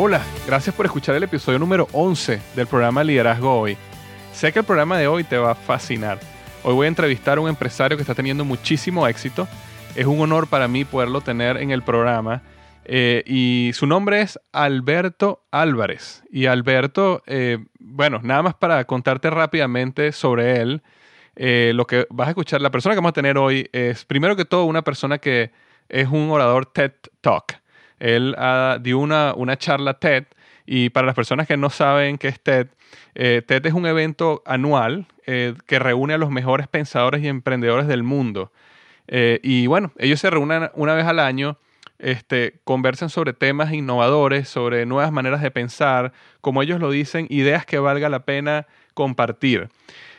Hola, gracias por escuchar el episodio número 11 del programa Liderazgo Hoy. Sé que el programa de hoy te va a fascinar. Hoy voy a entrevistar a un empresario que está teniendo muchísimo éxito. Es un honor para mí poderlo tener en el programa. Eh, y su nombre es Alberto Álvarez. Y Alberto, eh, bueno, nada más para contarte rápidamente sobre él. Eh, lo que vas a escuchar, la persona que vamos a tener hoy es, primero que todo, una persona que es un orador TED Talk. Él uh, dio una, una charla TED y para las personas que no saben qué es TED, eh, TED es un evento anual eh, que reúne a los mejores pensadores y emprendedores del mundo. Eh, y bueno, ellos se reúnen una vez al año, este, conversan sobre temas innovadores, sobre nuevas maneras de pensar, como ellos lo dicen, ideas que valga la pena compartir.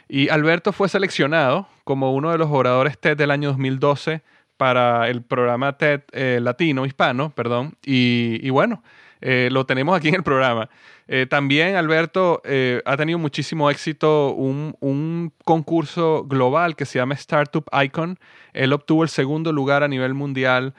Y Alberto fue seleccionado como uno de los oradores TED del año 2012 para el programa TED eh, Latino, hispano, perdón, y, bueno, eh, lo tenemos aquí en el programa. Eh, también Alberto ha tenido muchísimo éxito un, un, concurso global que se llama Startup Icon. Él obtuvo el segundo lugar a nivel mundial,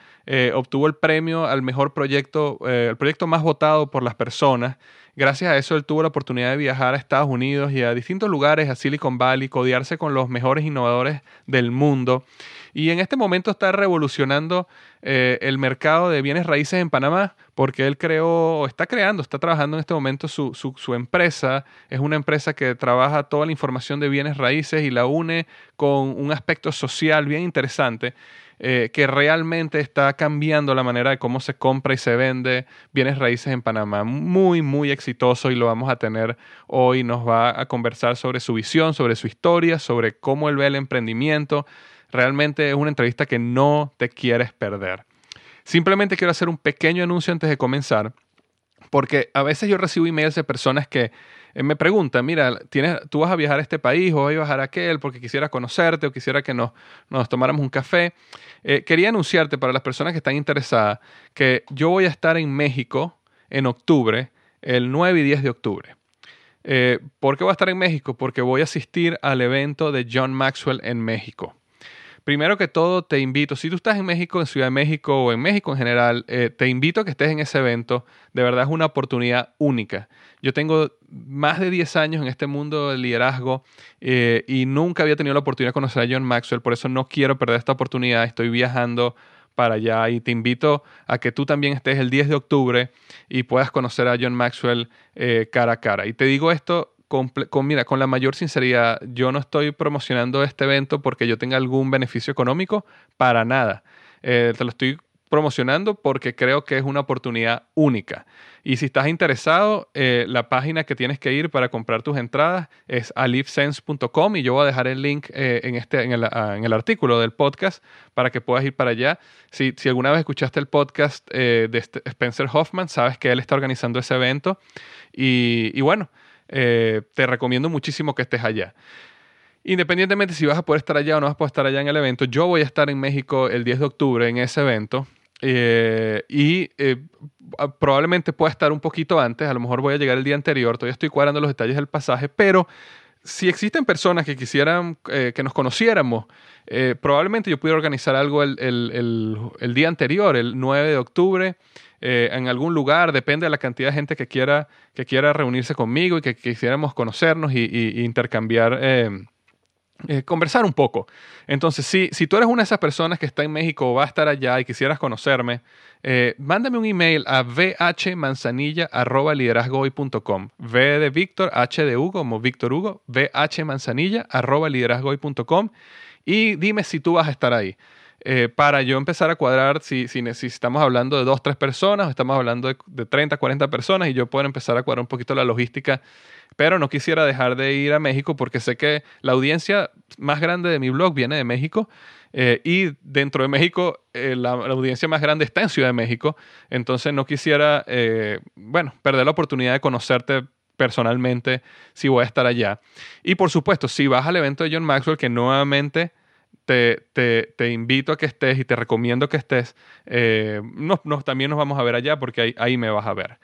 obtuvo el premio al mejor proyecto, el proyecto más votado por las personas. Gracias a eso él tuvo la oportunidad de viajar a Estados Unidos y a distintos lugares, a Silicon Valley, codiarse con los mejores innovadores del mundo. Y en este momento está revolucionando eh, el mercado de bienes raíces en Panamá porque él creó, está creando, está trabajando en este momento su, su, empresa. Es una empresa que trabaja toda la información de bienes raíces y la une con un aspecto social bien interesante. Eh, que realmente está cambiando la manera de cómo se compra y se vende bienes raíces en Panamá. Muy, muy exitoso y lo vamos a tener hoy. Nos va a conversar sobre su visión, sobre su historia, sobre cómo él ve el emprendimiento, Realmente es una entrevista que no te quieres perder. Simplemente quiero hacer un pequeño anuncio antes de comenzar, porque a veces yo recibo emails de personas que me preguntan, mira, ¿tienes, tú vas a viajar a este país o vas a viajar a aquel porque quisiera conocerte o quisiera que nos, nos tomáramos un café. Eh, quería anunciarte para las personas que están interesadas que yo voy a estar en México en octubre, el 9 y 10 de octubre. Eh, ¿Por qué voy a estar en México? Porque voy a asistir al evento de John Maxwell en México. Primero que todo, te invito, si tú estás en México, en Ciudad de México o en México en general, eh, te invito a que estés en ese evento. De verdad es una oportunidad única. Yo tengo más de 10 años en este mundo del liderazgo eh, y nunca había tenido la oportunidad de conocer a John Maxwell, por eso no quiero perder esta oportunidad. Estoy viajando para allá y te invito a que tú también estés el 10 de octubre y puedas conocer a John Maxwell eh, cara a cara. Y te digo esto con, mira, con la mayor sinceridad, yo no estoy promocionando este evento porque yo tenga algún beneficio económico, para nada. Eh, te lo estoy promocionando porque creo que es una oportunidad única. Y si estás interesado, eh, la página que tienes que ir para comprar tus entradas es alifsense.com y yo voy a dejar el link eh, en, este, en el, ah, en, el, artículo del podcast para que puedas ir para allá. Si, si alguna vez escuchaste el podcast de este, Spencer Hoffman, sabes que él está organizando ese evento. Y, y bueno, eh, te recomiendo muchísimo que estés allá. Independientemente si vas a poder estar allá o no vas a poder estar allá en el evento, yo voy a estar en México el 10 de octubre en ese evento. Eh, y eh, probablemente pueda estar un poquito antes, a lo mejor voy a llegar el día anterior, todavía estoy cuadrando los detalles del pasaje, pero si existen personas que quisieran que nos conociéramos, probablemente yo pudiera organizar algo el, día anterior, el 9 de octubre. En algún lugar, depende de la cantidad de gente que quiera, que quiera reunirse conmigo y que quisiéramos conocernos y, intercambiar eh, conversar un poco. Entonces, si, si tú eres una de esas personas que está en México o va a estar allá y quisieras conocerme, eh, mándame un email a vhmanzanilla.liderazgoy.com. V de Víctor, H de Hugo, como Víctor Hugo, vhmanzanilla.liderazgoy.com y dime si tú vas a estar ahí. Eh, para yo empezar a cuadrar si, si, estamos hablando de dos, tres personas, o estamos hablando de, de 30, 40 personas y yo puedo empezar a cuadrar un poquito la logística pero no quisiera dejar de ir a México porque sé que la audiencia más grande de mi blog viene de México eh, y dentro de México eh, la, audiencia más grande está en Ciudad de México, entonces no quisiera, bueno, perder la oportunidad de conocerte personalmente si voy a estar allá. Y por supuesto, si vas al evento de John Maxwell, que nuevamente... Te, te, invito a que estés y te recomiendo que estés. también nos vamos a ver allá porque ahí, ahí me vas a ver.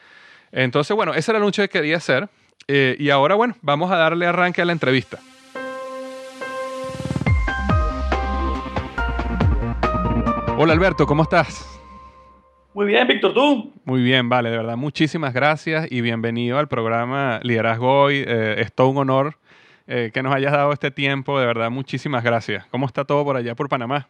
Entonces, bueno, ese era el anuncio que quería hacer. Eh, y ahora, bueno, vamos a darle arranque a la entrevista. Hola Alberto, ¿cómo estás? Muy bien, Víctor, ¿tú? Muy bien, vale, de verdad, muchísimas gracias y bienvenido al programa Liderazgo Hoy. Eh, es todo un honor eh, que nos hayas dado este tiempo, de verdad, muchísimas gracias. ¿Cómo está todo por allá, por Panamá?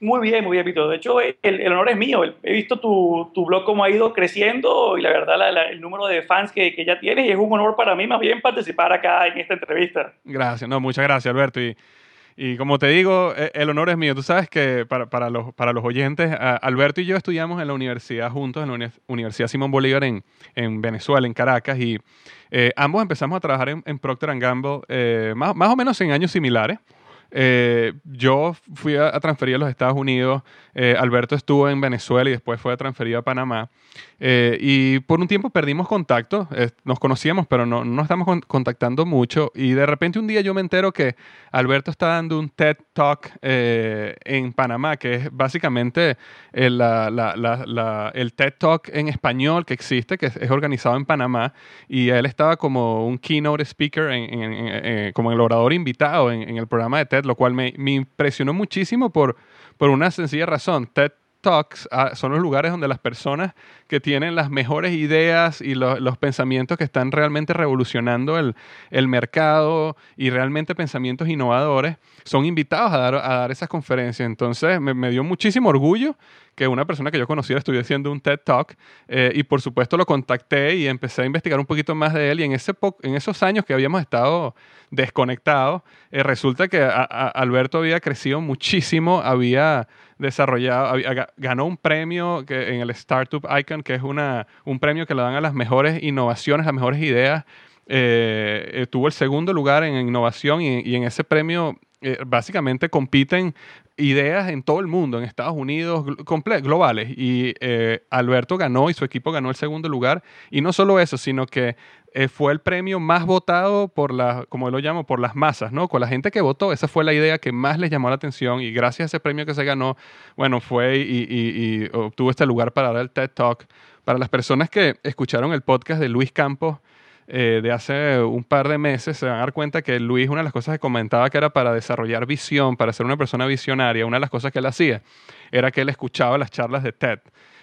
Muy bien, muy bien, Víctor. De hecho, el, honor es mío. He visto tu, tu, blog cómo ha ido creciendo y la verdad el número de fans que, que, ya tienes y es un honor para mí más bien participar acá en esta entrevista. Gracias, no, muchas gracias, Alberto. Y, y como te digo, e, el honor es mío. Tú sabes que para, para, los, para los oyentes, Alberto y yo estudiamos en la universidad juntos, en la Universidad Simón Bolívar en, en Venezuela, en Caracas, y eh, ambos empezamos a trabajar en, en Procter Gamble eh, más, más o menos en años similares. Eh, yo fui a, transferir a los Estados Unidos, eh, Alberto estuvo en Venezuela y después fue transferido a Panamá. Eh, y por un tiempo perdimos contacto, nos conocíamos, pero no, no estamos contactando mucho. Y de repente un día yo me entero que Alberto está dando un TED Talk en Panamá, que es básicamente el, TED Talk en español que existe, que es, organizado en Panamá. Y él estaba como un keynote speaker, como el orador invitado en el programa de TED lo cual me, impresionó muchísimo por, por una sencilla razón. TED Talks ah, son los lugares donde las personas que tienen las mejores ideas y los pensamientos que están realmente revolucionando el, el, mercado y realmente pensamientos innovadores son invitados a dar, a dar esas conferencias. Entonces me, me dio muchísimo orgullo que una persona que yo conocía estuviera haciendo un TED Talk eh, y por supuesto lo contacté y empecé a investigar un poquito más de él y en, ese en esos años que habíamos estado desconectados, eh, resulta que Alberto había crecido muchísimo, había desarrollado, ganó un premio que, en el Startup Icon, que es una, un premio que le dan a las mejores innovaciones, las mejores ideas. Eh, tuvo el segundo lugar en innovación y, en ese premio básicamente compiten ideas en todo el mundo, en Estados Unidos, globales. Y eh, Alberto ganó y su equipo ganó el segundo lugar. Y no solo eso, sino que eh, fue el premio más votado por la, como lo llamo, por las masas, ¿no? Con la gente que votó, esa fue la idea que más les llamó la atención. Y gracias a ese premio que se ganó, bueno, fue y, y obtuvo este lugar para dar el TED Talk. Para las personas que escucharon el podcast de Luis Campos, eh, de hace un par de meses, se van a dar cuenta que Luis, una de las cosas que comentaba que era para desarrollar visión, para ser una persona visionaria, una de las cosas que él hacía era que él escuchaba las charlas de TED.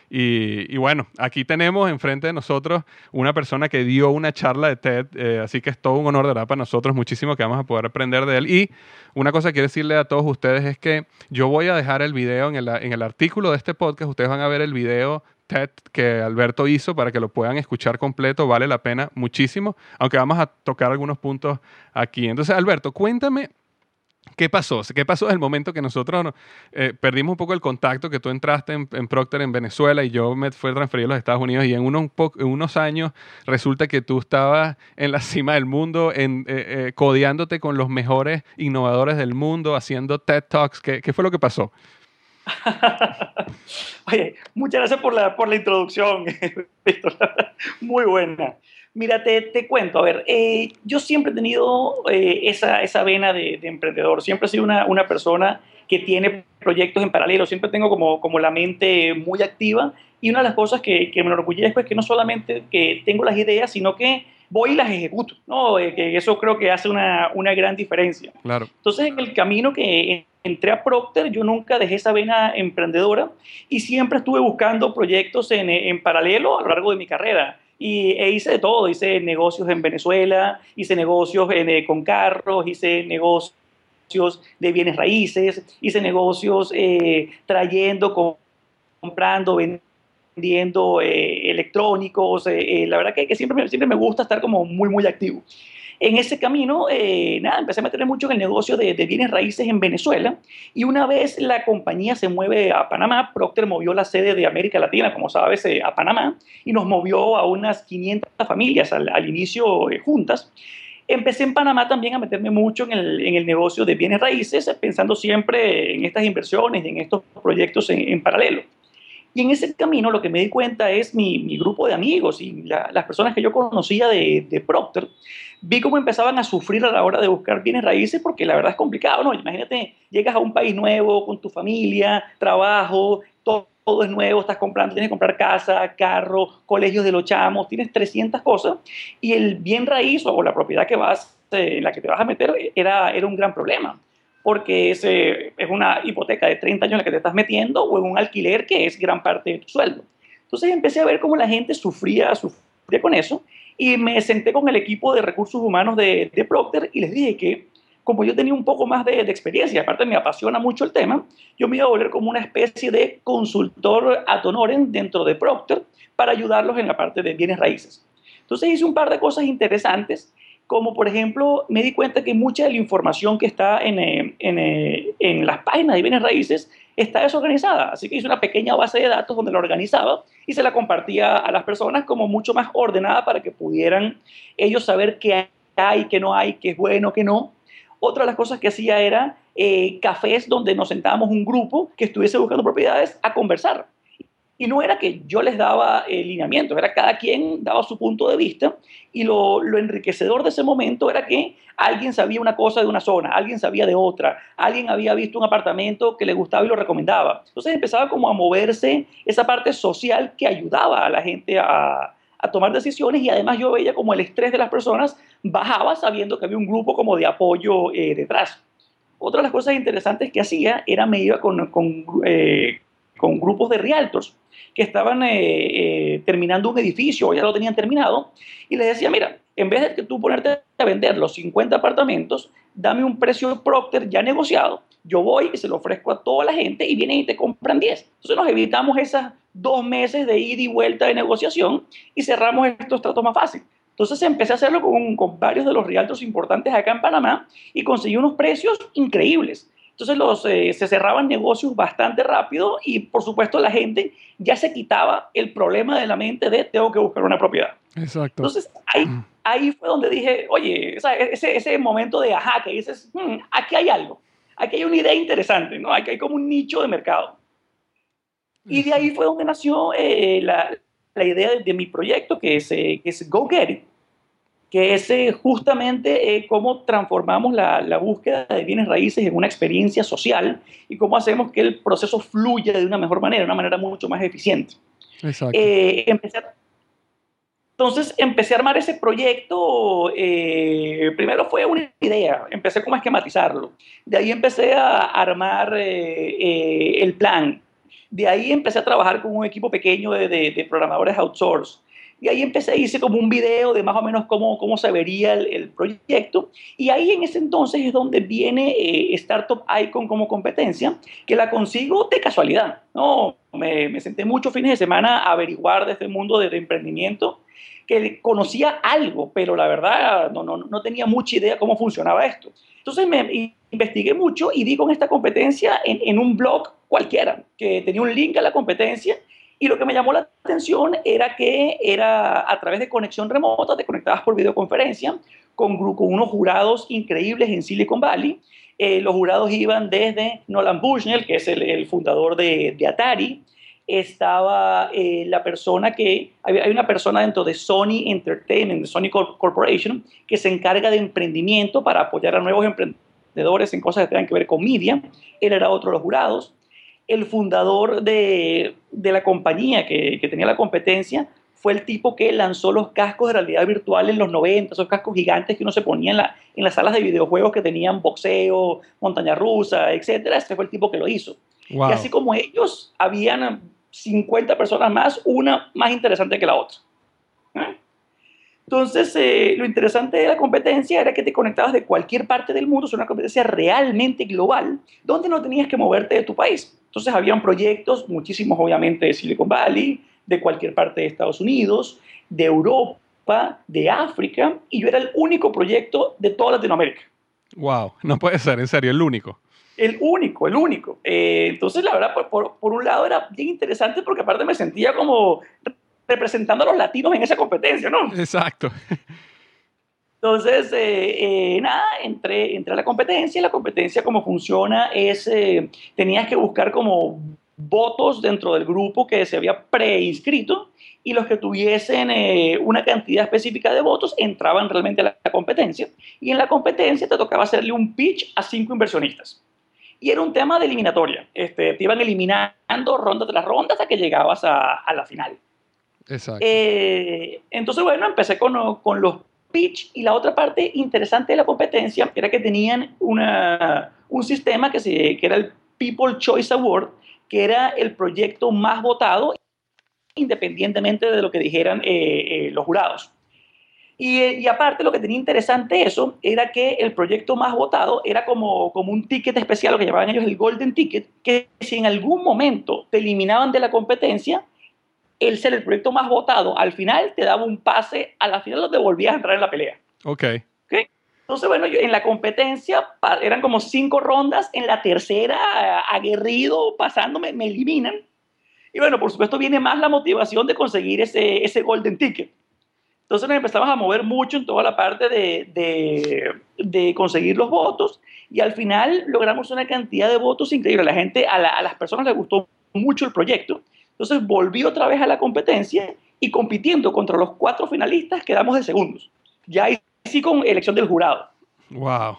Y, bueno, aquí tenemos enfrente de nosotros una persona que dio una charla de TED, eh, así que es todo un honor de verdad para nosotros, muchísimo que vamos a poder aprender de él. Y una cosa que quiero decirle a todos ustedes es que yo voy a dejar el video en el, en el artículo de este podcast, ustedes van a ver el video TED que Alberto hizo para que lo puedan escuchar completo, vale la pena muchísimo, aunque vamos a tocar algunos puntos aquí. Entonces, Alberto, cuéntame ¿Qué pasó? ¿Qué pasó desde el momento que nosotros eh, perdimos un poco el contacto, que tú entraste en, Procter en Venezuela y yo me fui transferido a los Estados Unidos y en unos, años resulta que tú estabas en la cima del mundo, eh, eh, codeándote con los mejores innovadores del mundo, haciendo TED Talks? ¿Qué, qué fue lo que pasó? Oye, muchas gracias por la, por la introducción, Muy buena. Mira, te, te cuento, a ver, eh, yo siempre he tenido eh, esa, esa vena de, de, emprendedor, siempre he sido una, una persona que tiene proyectos en paralelo, siempre tengo como, como la mente muy activa. Y una de las cosas que, que me enorgullezco es que no solamente que tengo las ideas, sino que voy y las ejecuto, ¿no? Que eso creo que hace una, una gran diferencia. Claro. Entonces, en el camino que entré a Procter, yo nunca dejé esa vena emprendedora y siempre estuve buscando proyectos en, en paralelo a lo largo de mi carrera. Y e hice de todo, hice negocios en Venezuela, hice negocios en, eh, con carros, hice negocios de bienes raíces, hice negocios eh, trayendo, comprando, vendiendo eh, electrónicos. Eh, eh, la verdad que, siempre, siempre me gusta estar como muy, muy activo. En ese camino, eh, nada, empecé a meterme mucho en el negocio de, bienes raíces en Venezuela y una vez la compañía se mueve a Panamá, Procter movió la sede de América Latina, como sabes, eh, a Panamá y nos movió a unas 500 familias al, inicio eh, juntas empecé en Panamá también a meterme mucho en el, en el, negocio de bienes raíces, pensando siempre en estas inversiones, en estos proyectos en paralelo. En ese camino lo que me di cuenta es mi, grupo de amigos y la, las personas que yo conocía de, de, Procter, vi cómo empezaban a sufrir a la hora de buscar bienes raíces porque la verdad es complicado, ¿no? Imagínate, llegas a un país nuevo con tu familia, trabajo, todo, todo es nuevo, estás comprando, tienes que comprar casa, carro, colegios de los chamos, tienes 300 cosas y el bien raíz o la propiedad que vas, eh, en la que te vas a meter era, era un gran problema porque es, eh, es una hipoteca de 30 años en la que te estás metiendo o en un alquiler que es gran parte de tu sueldo. Entonces empecé a ver cómo la gente sufría, sufría con eso y me senté con el equipo de recursos humanos de, de Procter y les dije que como yo tenía un poco más de, de, experiencia, aparte me apasiona mucho el tema, yo me iba a volver como una especie de consultor ad honorem dentro de Procter para ayudarlos en la parte de bienes raíces. Entonces hice un par de cosas interesantes como por ejemplo me di cuenta que mucha de la información que está en, eh, en, eh, en, las páginas de bienes raíces está desorganizada. Así que hice una pequeña base de datos donde la organizaba y se la compartía a las personas como mucho más ordenada para que pudieran ellos saber qué hay, qué no hay, qué es bueno, qué no. Otra de las cosas que hacía era eh, cafés donde nos sentábamos un grupo que estuviese buscando propiedades a conversar. Y no era que yo les daba el lineamiento, era cada quien daba su punto de vista y lo, lo, enriquecedor de ese momento era que alguien sabía una cosa de una zona, alguien sabía de otra, alguien había visto un apartamento que le gustaba y lo recomendaba. Entonces empezaba como a moverse esa parte social que ayudaba a la gente a, a tomar decisiones y además yo veía como el estrés de las personas bajaba sabiendo que había un grupo como de apoyo eh, detrás. Otra de las cosas interesantes que hacía era me iba con, eh, con grupos de realtors que estaban eh, eh, terminando un edificio o ya lo tenían terminado y les decía, mira, en vez de que tú ponerte a vender los 50 apartamentos, dame un precio Procter ya negociado, yo voy y se lo ofrezco a toda la gente y vienen y te compran 10. Entonces nos evitamos esas dos meses de ida y vuelta de negociación y cerramos estos tratos más fácil. Entonces empecé a hacerlo con, con varios de los realtors importantes acá en Panamá y conseguí unos precios increíbles. Entonces los, eh, se cerraban negocios bastante rápido y por supuesto la gente ya se quitaba el problema de la mente de tengo que buscar una propiedad. Exacto. Entonces ahí, mm. ahí fue donde dije, oye, ese, ese momento de ajá, que dices, hmm, aquí hay algo, aquí hay una idea interesante, ¿no? Aquí hay como un nicho de mercado. Y de ahí fue donde nació eh, la, la, idea de, de, mi proyecto, que es, eh, que es Go Get It que es eh, justamente eh, cómo transformamos la, la, búsqueda de bienes raíces en una experiencia social y cómo hacemos que el proceso fluya de una mejor manera, de una manera mucho más eficiente. Exacto. Eh, empecé a, entonces empecé a armar ese proyecto, eh, primero fue una idea, empecé como a esquematizarlo, de ahí empecé a armar eh, el plan, de ahí empecé a trabajar con un equipo pequeño de, de, de programadores outsource, y ahí empecé, hice como un video de más o menos cómo, cómo se vería el, proyecto. Y ahí en ese entonces es donde viene eh, Startup Icon como competencia, que la consigo de casualidad. No, me, me senté muchos fines de semana a averiguar de este mundo de, de emprendimiento que conocía algo, pero la verdad no, no, no tenía mucha idea cómo funcionaba esto. Entonces me investigué mucho y di con esta competencia en, en un blog cualquiera, que tenía un link a la competencia y lo que me llamó la atención era que era a través de conexión remota, te conectabas por videoconferencia con, con unos jurados increíbles en Silicon Valley. Eh, los jurados iban desde Nolan Bushnell, que es el, el fundador de, de Atari, estaba eh, la persona que, hay una persona dentro de Sony Entertainment, de Sony Corporation, que se encarga de emprendimiento para apoyar a nuevos emprendedores en cosas que tengan que ver con media. Él era otro de los jurados. El fundador de, de la compañía que, que tenía la competencia fue el tipo que lanzó los cascos de realidad virtual en los 90, esos cascos gigantes que uno se ponía en, la, en las salas de videojuegos que tenían boxeo, montaña rusa, etc. Este fue el tipo que lo hizo. Y así como ellos, habían 50 personas más, una más interesante que la otra. ¿eh? Entonces, eh, lo interesante de la competencia era que te conectabas de cualquier parte del mundo, es una competencia realmente global, donde no tenías que moverte de tu país. Entonces, habían proyectos, muchísimos obviamente de Silicon Valley, de cualquier parte de Estados Unidos, de Europa, de África, y yo era el único proyecto de toda Latinoamérica. Wow, no puede ser, en serio, el único. El único, el único. Eh, entonces, la verdad, por, por, un lado era bien interesante porque aparte me sentía como representando a los latinos en esa competencia, ¿no? Exacto. Entonces, eh, eh, nada, entré, entré a la competencia. La competencia, como funciona, es, tenías que buscar como votos dentro del grupo que se había preinscrito y los que tuviesen eh, una cantidad específica de votos entraban realmente a la, competencia y en la competencia te tocaba hacerle un pitch a cinco inversionistas. Y era un tema de eliminatoria. Este, te iban eliminando ronda tras ronda hasta que llegabas a, la final. Exacto. Eh, entonces, bueno, empecé con, con, los pitch y la otra parte interesante de la competencia era que tenían una, un sistema que, se, que era el People Choice Award, que era el proyecto más votado, independientemente de lo que dijeran eh, eh, los jurados. Y, aparte, lo que tenía interesante eso era que el proyecto más votado era como, como un ticket especial, lo que llamaban ellos el Golden Ticket, que si en algún momento te eliminaban de la competencia, el ser el proyecto más votado, al final te daba un pase, a la final te volvías a entrar en la pelea. Ok. ¿Okay? Entonces, bueno, en la competencia eran como cinco rondas, en la tercera, aguerrido, pasándome, me eliminan. Y bueno, por supuesto viene más la motivación de conseguir ese, ese golden ticket. Entonces nos empezamos a mover mucho en toda la parte de, de, de, conseguir los votos y al final logramos una cantidad de votos increíble. La gente, a, a, las personas les gustó mucho el proyecto. Entonces volví otra vez a la competencia y compitiendo contra los cuatro finalistas quedamos de segundos. Ya sí con elección del jurado. Wow.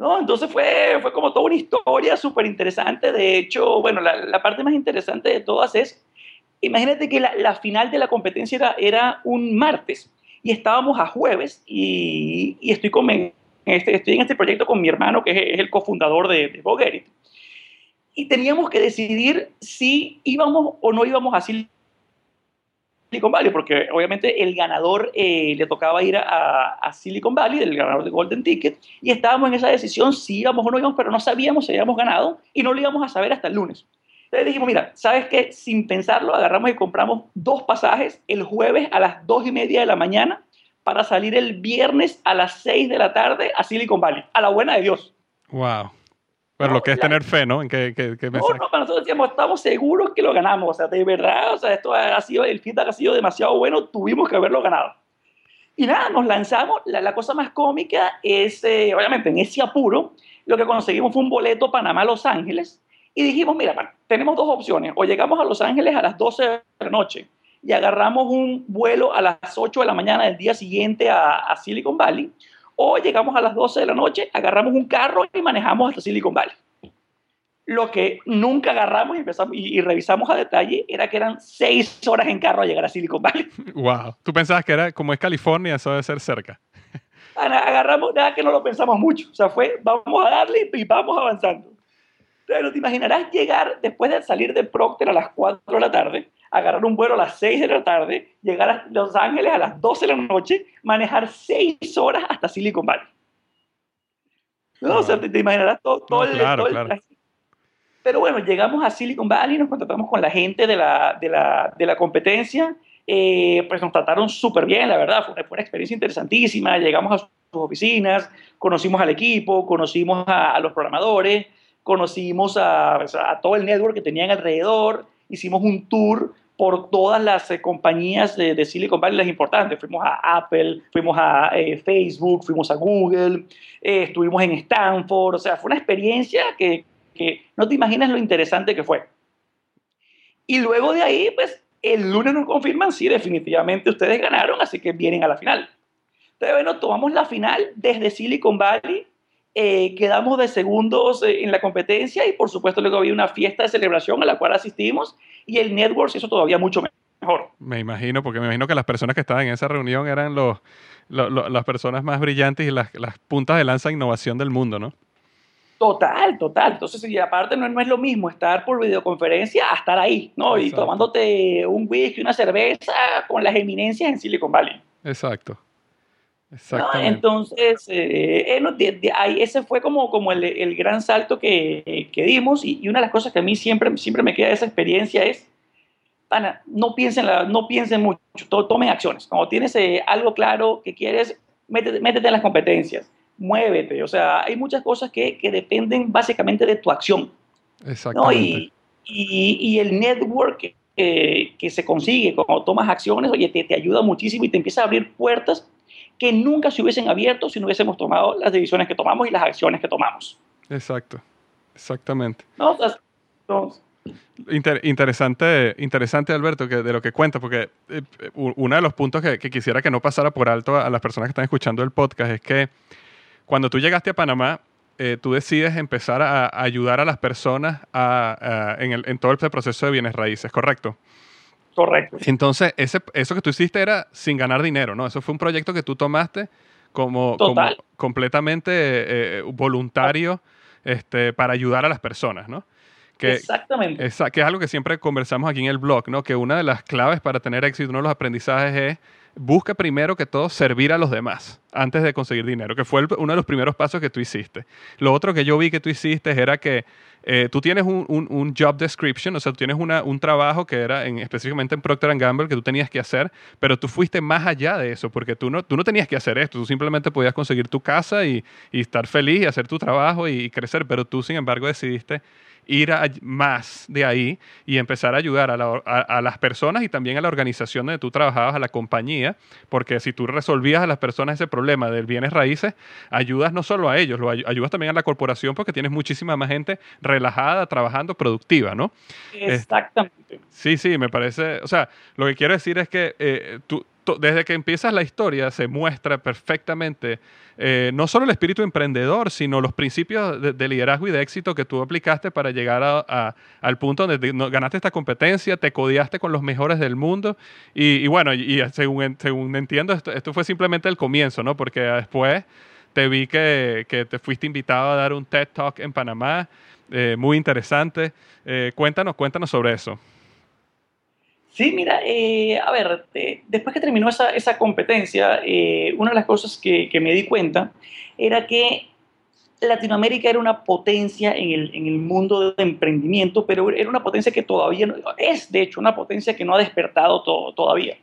¿No? Entonces fue, fue como toda una historia súper interesante. De hecho, bueno, la, parte más interesante de todas es, imagínate que la, final de la competencia era, era, un martes y estábamos a jueves y, y estoy, con, este, estoy en este proyecto con mi hermano, que es, el cofundador de, de Bogerit. Y teníamos que decidir si íbamos o no íbamos a Silicon Valley, porque obviamente el ganador eh, le tocaba ir a, Silicon Valley, el ganador de Golden Ticket, y estábamos en esa decisión si íbamos o no íbamos, pero no sabíamos si habíamos ganado y no lo íbamos a saber hasta el lunes. Entonces dijimos, mira, ¿sabes qué? Sin pensarlo, agarramos y compramos dos pasajes el jueves a las dos y media de la mañana para salir el viernes a las seis de la tarde a Silicon Valley, a la buena de Dios. Wow. Pero lo que es tener fe, ¿no? ¿En qué, qué, no, no, para nosotros decíamos, estamos seguros que lo ganamos. O sea, de verdad, o sea, esto ha sido, el feedback ha sido demasiado bueno, tuvimos que haberlo ganado. Y nada, nos lanzamos. La, la cosa más cómica es, eh, obviamente, en ese apuro, lo que conseguimos fue un boleto Panamá-Los Ángeles. Y dijimos, mira, tenemos dos opciones. O llegamos a Los Ángeles a las 12 de la noche y agarramos un vuelo a las 8 de la mañana del día siguiente a, a Silicon Valley, o llegamos a las 12 de la noche, agarramos un carro y manejamos hasta Silicon Valley. Lo que nunca agarramos y, empezamos, y, revisamos a detalle era que eran seis horas en carro a llegar a Silicon Valley. Wow. ¿Tú pensabas que era como es California, eso debe ser cerca? Agarramos nada que no lo pensamos mucho. O sea, fue vamos a darle y vamos avanzando. Pero te imaginarás llegar después de salir de Procter a las 4 de la tarde, agarrar un vuelo a las 6 de la tarde, llegar a Los Ángeles a las 12 de la noche, manejar 6 horas hasta Silicon Valley. No, o sea, te, imaginarás todo, el, claro, Pero bueno, llegamos a Silicon Valley, nos contactamos con la gente de la, de la, de la competencia, eh, pues nos trataron súper bien, la verdad, fue, fue, una experiencia interesantísima, llegamos a sus oficinas, conocimos al equipo, conocimos a, los programadores, conocimos a, a, todo el network que tenían alrededor, hicimos un tour por todas las eh, compañías de, Silicon Valley, las importantes. Fuimos a Apple, fuimos a eh, Facebook, fuimos a Google, eh, estuvimos en Stanford. O sea, fue una experiencia que, que, no te imaginas lo interesante que fue. Y luego de ahí, pues el lunes nos confirman, sí, definitivamente ustedes ganaron, así que vienen a la final. Entonces, bueno, tomamos la final desde Silicon Valley, eh, quedamos de segundos eh, en la competencia y por supuesto luego había una fiesta de celebración a la cual asistimos y el network hizo todavía mucho mejor. Me imagino, porque me imagino que las personas que estaban en esa reunión eran los, las personas más brillantes y las, las puntas de lanza de innovación del mundo, ¿no? Total, total. Entonces, y aparte no, es lo mismo estar por videoconferencia a estar ahí, ¿no? Y tomándote un whisky, una cerveza con las eminencias en Silicon Valley. Exacto. Exactamente. Entonces, eh, eh, ahí, ese fue como, como el, el gran salto que, que dimos y, una de las cosas que a mí siempre, siempre me queda de esa experiencia es, no piensen, la, no piensen mucho, tomen acciones. Cuando tienes eh, algo claro que quieres, métete, métete en las competencias muévete. O sea, hay muchas cosas que, que dependen básicamente de tu acción. Exactamente. Y, y, el network que se consigue cuando tomas acciones, oye, te, te ayuda muchísimo y te empieza a abrir puertas que nunca se hubiesen abierto si no hubiésemos tomado las decisiones que tomamos y las acciones que tomamos. Exacto, exactamente. ¿No? interesante, interesante, Alberto, que de lo que cuenta, porque eh, uno de los puntos que, que, quisiera que no pasara por alto a las personas que están escuchando el podcast es que cuando tú llegaste a Panamá, eh, tú decides empezar a, ayudar a las personas en, todo el proceso de bienes raíces, ¿correcto? Correcto. Entonces, ese, eso que tú hiciste era sin ganar dinero, ¿no? Eso fue un proyecto que tú tomaste como, completamente eh, voluntario este, para ayudar a las personas, ¿no? Que, Exactamente. que es algo que siempre conversamos aquí en el blog, ¿no? Que una de las claves para tener éxito, uno de los aprendizajes es busca primero que todo servir a los demás antes de conseguir dinero, que fue uno de los primeros pasos que tú hiciste. Lo otro que yo vi que tú hiciste era que eh, tú tienes un, job description, o sea, tú tienes un trabajo que era en, específicamente en Procter Gamble que tú tenías que hacer, pero tú fuiste más allá de eso, porque tú no, tú no tenías que hacer esto, tú simplemente podías conseguir tu casa y, estar feliz y hacer tu trabajo y crecer, pero tú, sin embargo, decidiste ir a, más de ahí y empezar a ayudar a, las personas y también a la organización donde tú trabajabas, a la compañía, porque si tú resolvías a las personas ese problema del bienes raíces, ayudas no solo a ellos, lo ayudas también a la corporación porque tienes muchísima más gente relajada, trabajando, productiva, ¿no? Exactamente. sí, sí, me parece, o sea, lo que quiero decir es que eh, tú, desde que empiezas la historia se muestra perfectamente eh, no solo el espíritu emprendedor, sino los principios de, liderazgo y de éxito que tú aplicaste para llegar al punto donde ganaste esta competencia, te codiaste con los mejores del mundo y, bueno, y, según, según entiendo, esto, fue simplemente el comienzo, ¿no? Porque después te vi que, te fuiste invitado a dar un TED Talk en Panamá, eh, muy interesante. Eh, cuéntanos, cuéntanos sobre eso. Sí, mira, eh, a ver, eh, después que terminó esa, esa competencia, eh, una de las cosas que, que, me di cuenta era que Latinoamérica era una potencia en el, en el, mundo de emprendimiento, pero era una potencia que todavía no, es, de hecho, una potencia que no ha despertado todavía.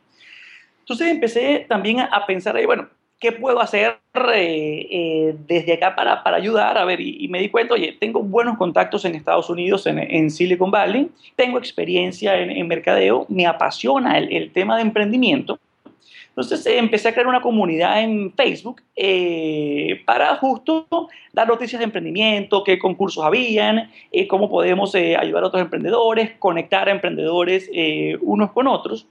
Entonces empecé también a, a pensar ahí, bueno, ¿qué puedo hacer eh, eh, desde acá para, para, ayudar? A ver, y, me di cuenta, oye, tengo buenos contactos en Estados Unidos, en, en Silicon Valley, tengo experiencia en, en mercadeo, me apasiona el, el, tema de emprendimiento. Entonces eh, empecé a crear una comunidad en Facebook para justo dar noticias de emprendimiento, qué concursos habían, cómo podemos ayudar a otros emprendedores, conectar a emprendedores unos con otros.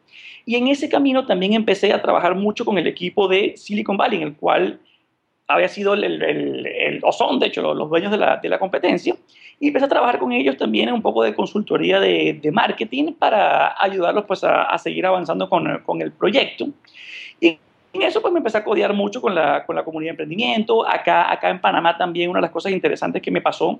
Y en ese camino también empecé a trabajar mucho con el equipo de Silicon Valley, en el cual había sido el, el, o son de hecho los, dueños de la, de la, competencia, y empecé a trabajar con ellos también en un poco de consultoría de, de marketing para ayudarlos pues a, a seguir avanzando con, con, el proyecto. Y en eso pues me empecé a codear mucho con la, con la comunidad de emprendimiento. Acá, acá en Panamá también una de las cosas interesantes que me pasó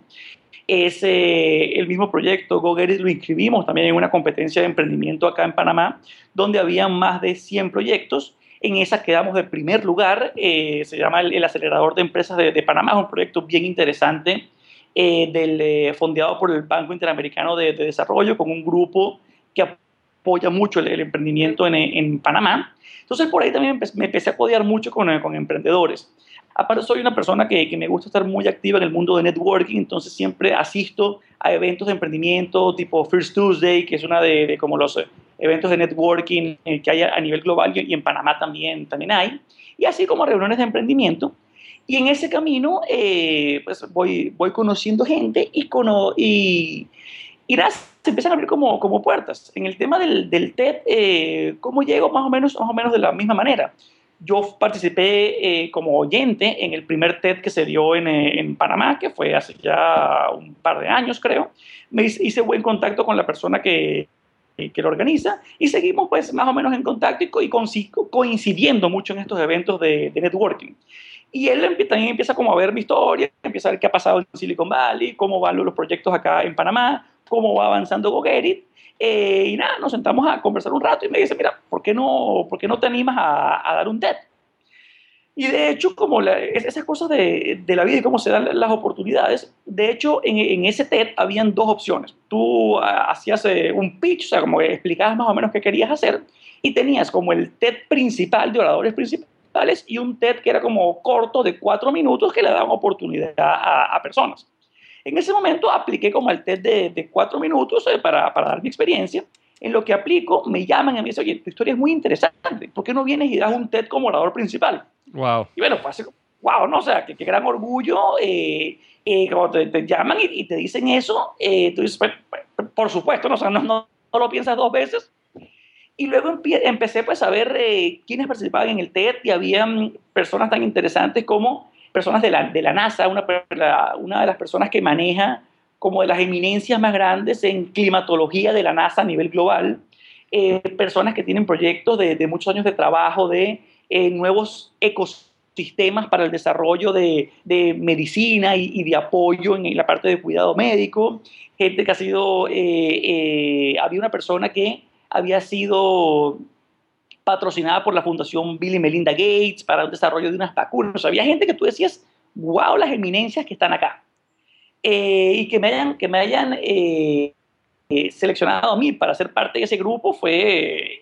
es el mismo proyecto GoGetit lo inscribimos también en una competencia de emprendimiento acá en Panamá, donde había más de 100 proyectos. En esa quedamos de primer lugar, eh, se llama el, acelerador de empresas de, Panamá, es un proyecto bien interesante, eh, del, eh, fondeado por el Banco Interamericano de, Desarrollo, con un grupo que apoya mucho el, emprendimiento en, en, Panamá. Entonces por ahí también me empecé a codear mucho con, con emprendedores. Aparte soy una persona que, que, me gusta estar muy activa en el mundo de networking, entonces siempre asisto a eventos de emprendimiento tipo First Tuesday, que es una de, como los eh, eventos de networking eh, que hay a nivel global y, en Panamá también, también hay, y así como reuniones de emprendimiento. Y en ese camino, eh, pues voy, voy conociendo gente y, cono y, Y nada, se empiezan a abrir como, como puertas. En el tema del, del TED, eh, ¿cómo llego? Más o, menos, más o menos de la misma manera. Yo participé eh, como oyente en el primer TED que se dio en, eh, en, Panamá, que fue hace ya un par de años, creo. Me hice buen contacto con la persona que, que lo organiza y seguimos pues más o menos en contacto y, y coincidiendo mucho en estos eventos de, de networking. Y él también empieza como a ver mi historia, empieza a ver qué ha pasado en Silicon Valley, cómo van los proyectos acá en Panamá, cómo va avanzando GoGetit. Eh, y nada, nos sentamos a conversar un rato y me dice, mira, ¿por qué no, por qué no te animas a, a dar un TED? Y de hecho, como esas cosas de, de, la vida y cómo se dan las oportunidades, de hecho, en, en ese TED habían dos opciones. Tú uh, hacías eh, un pitch, o sea, como explicabas más o menos qué querías hacer, y tenías como el TED principal de oradores principales y un TED que era como corto de cuatro minutos que le daban oportunidad a, a personas. En ese momento apliqué como el TED de, de cuatro minutos eh, para, para, dar mi experiencia. En lo que aplico, me llaman y me dicen, oye, tu historia es muy interesante, ¿por qué no vienes y das un TED como orador principal? Wow. Y bueno, fue así, wow, no, o sea, qué, gran orgullo. Eh, eh, cuando te, te, llaman y, y, te dicen eso, eh, tú dices, pues, por supuesto, no, o sea, no, no, no, lo piensas dos veces. Y luego empecé pues a ver eh, quiénes participaban en el TED y había personas tan interesantes como personas de la, de la NASA, una, la, una de las personas que maneja como de las eminencias más grandes en climatología de la NASA a nivel global, eh, personas que tienen proyectos de, muchos años de trabajo de eh, nuevos ecosistemas para el desarrollo de, medicina y, de apoyo en, la parte de cuidado médico, gente que ha sido, eh, había una persona que había sido patrocinada por la Fundación Bill y Melinda Gates para el desarrollo de unas vacunas. Había gente que tú decías, wow, las eminencias que están acá. Eh, y que me hayan, que me hayan eh, eh, seleccionado a mí para ser parte de ese grupo fue,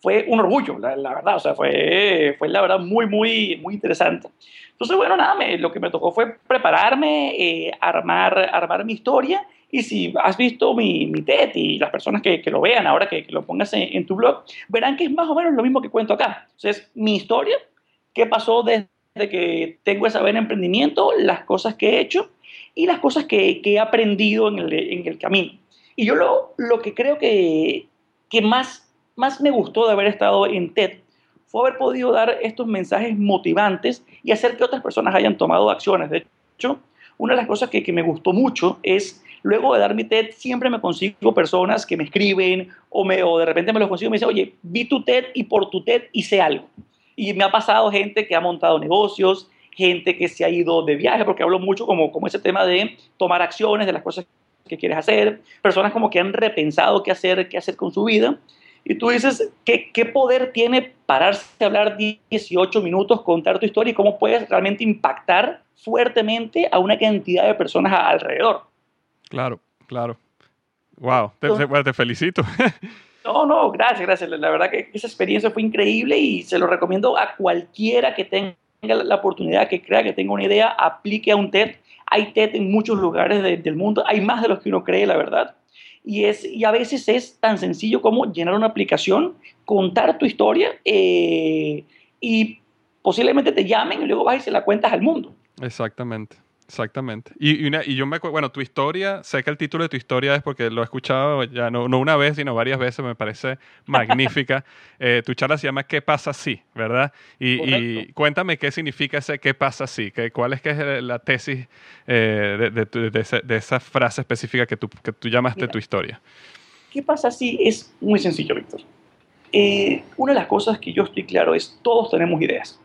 fue un orgullo, la, la, verdad. O sea, fue, fue la verdad muy, muy, muy interesante. Entonces, bueno, nada, me, lo que me tocó fue prepararme, armar, armar mi historia y si has visto mi, mi TED y las personas que, que lo vean ahora, que, que lo pongas en, en, tu blog, verán que es más o menos lo mismo que cuento acá. Entonces, mi historia, qué pasó desde que tengo esa vena emprendimiento, las cosas que he hecho y las cosas que, que he aprendido en el, en el, camino. Y yo lo, lo que creo que, que más, más me gustó de haber estado en TED fue haber podido dar estos mensajes motivantes y hacer que otras personas hayan tomado acciones. De hecho, una de las cosas que, que me gustó mucho es luego de dar mi TED, siempre me consigo personas que me escriben o, me, o de repente me los consigo y me dicen, oye, vi tu TED y por tu TED hice algo. Y me ha pasado gente que ha montado negocios, gente que se ha ido de viaje, porque hablo mucho como, como ese tema de tomar acciones de las cosas que quieres hacer, personas como que han repensado qué hacer, qué hacer con su vida. Y tú dices, ¿qué, qué poder tiene pararse a hablar 18 minutos, contar tu historia y cómo puedes realmente impactar fuertemente a una cantidad de personas alrededor? Claro, claro. Wow, te, te, te felicito. No, no, gracias, gracias. La verdad que esa experiencia fue increíble y se lo recomiendo a cualquiera que tenga la oportunidad, que crea que tenga una idea, aplique a un TED. Hay TED en muchos lugares de, del mundo, hay más de los que uno cree, la verdad. Y, es, y a veces es tan sencillo como llenar una aplicación, contar tu historia eh, y posiblemente te llamen y luego vas y se la cuentas al mundo. Exactamente. Exactamente. Y, y, una, y, yo me acuerdo, bueno, tu historia, sé que el título de tu historia es porque lo he escuchado ya no, no una vez, sino varias veces, me parece magnífica. eh, tu charla se llama ¿Qué pasa si? ¿Verdad? Y, y, cuéntame qué significa ese ¿qué pasa si? ¿Qué, ¿Cuál es que es la tesis eh, de, de, de, de, esa, de, esa, frase específica que tú, que tú llamaste Mira, tu historia? ¿Qué pasa si? Es muy sencillo, Víctor. Eh, una de las cosas que yo estoy claro es, todos tenemos ideas.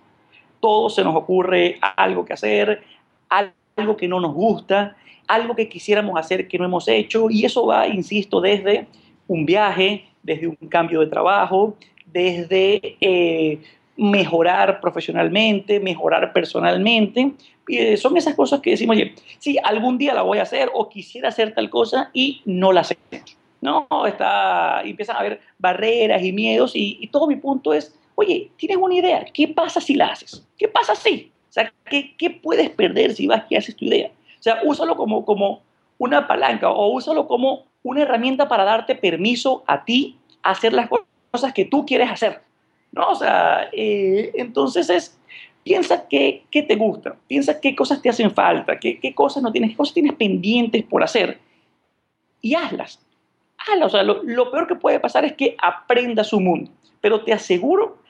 Todos se nos ocurre algo que hacer, algo algo que no nos gusta, algo que quisiéramos hacer que no hemos hecho, y eso va, insisto, desde un viaje, desde un cambio de trabajo, desde eh, mejorar profesionalmente, mejorar personalmente. Eh, son esas cosas que decimos, oye, sí, algún día la voy a hacer o quisiera hacer tal cosa y no la hacemos. No, está, empiezan a haber barreras y miedos y, y todo mi punto es, oye, tienes una idea, ¿qué pasa si la haces? ¿Qué pasa si? O sea, ¿qué, ¿qué, puedes perder si vas y haces tu idea? O sea, úsalo como, como una palanca o úsalo como una herramienta para darte permiso a ti a hacer las cosas que tú quieres hacer. ¿No? O sea, eh, entonces es, piensa qué, qué, te gusta, piensa qué cosas te hacen falta, qué, qué, cosas no tienes, qué cosas tienes pendientes por hacer y hazlas. Hazlas. O sea, lo, lo peor que puede pasar es que aprendas su mundo. Pero te aseguro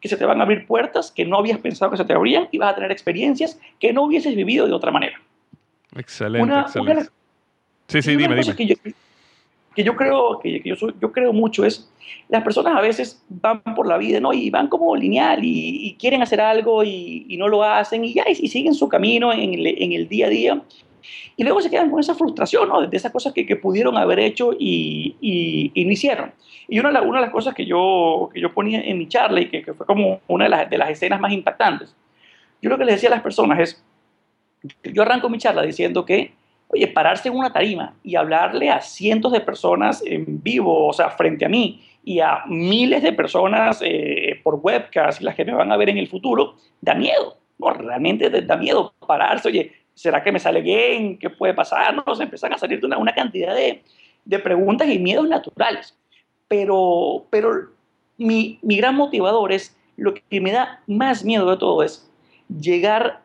que se te van a abrir puertas que no habías pensado que se te abrían y vas a tener experiencias que no hubieses vivido de otra manera. Excelente, excelente. sí, sí, dime, dime. Que yo, que yo creo, que, yo, yo creo mucho es, las personas a veces van por la vida, ¿no? Y van como lineal y, quieren hacer algo y, y, no lo hacen y ya, y, siguen su camino en el, en el, día a día. Y luego se quedan con esa frustración, ¿no? De esas cosas que, que pudieron haber hecho y, y, no hicieron. Y una, una de las cosas que yo, que yo ponía en mi charla y que, que fue como una de las, de las escenas más impactantes, yo lo que les decía a las personas es, yo arranco mi charla diciendo que, oye, pararse en una tarima y hablarle a cientos de personas en vivo, o sea, frente a mí, y a miles de personas eh, por webcast y las que me van a ver en el futuro, da miedo. No, realmente da miedo pararse, oye, ¿será que me sale bien? ¿Qué puede pasar? No, se empiezan a salir una, una cantidad de, de, preguntas y miedos naturales. Pero, pero mi, mi gran motivador es, lo que me da más miedo de todo es llegar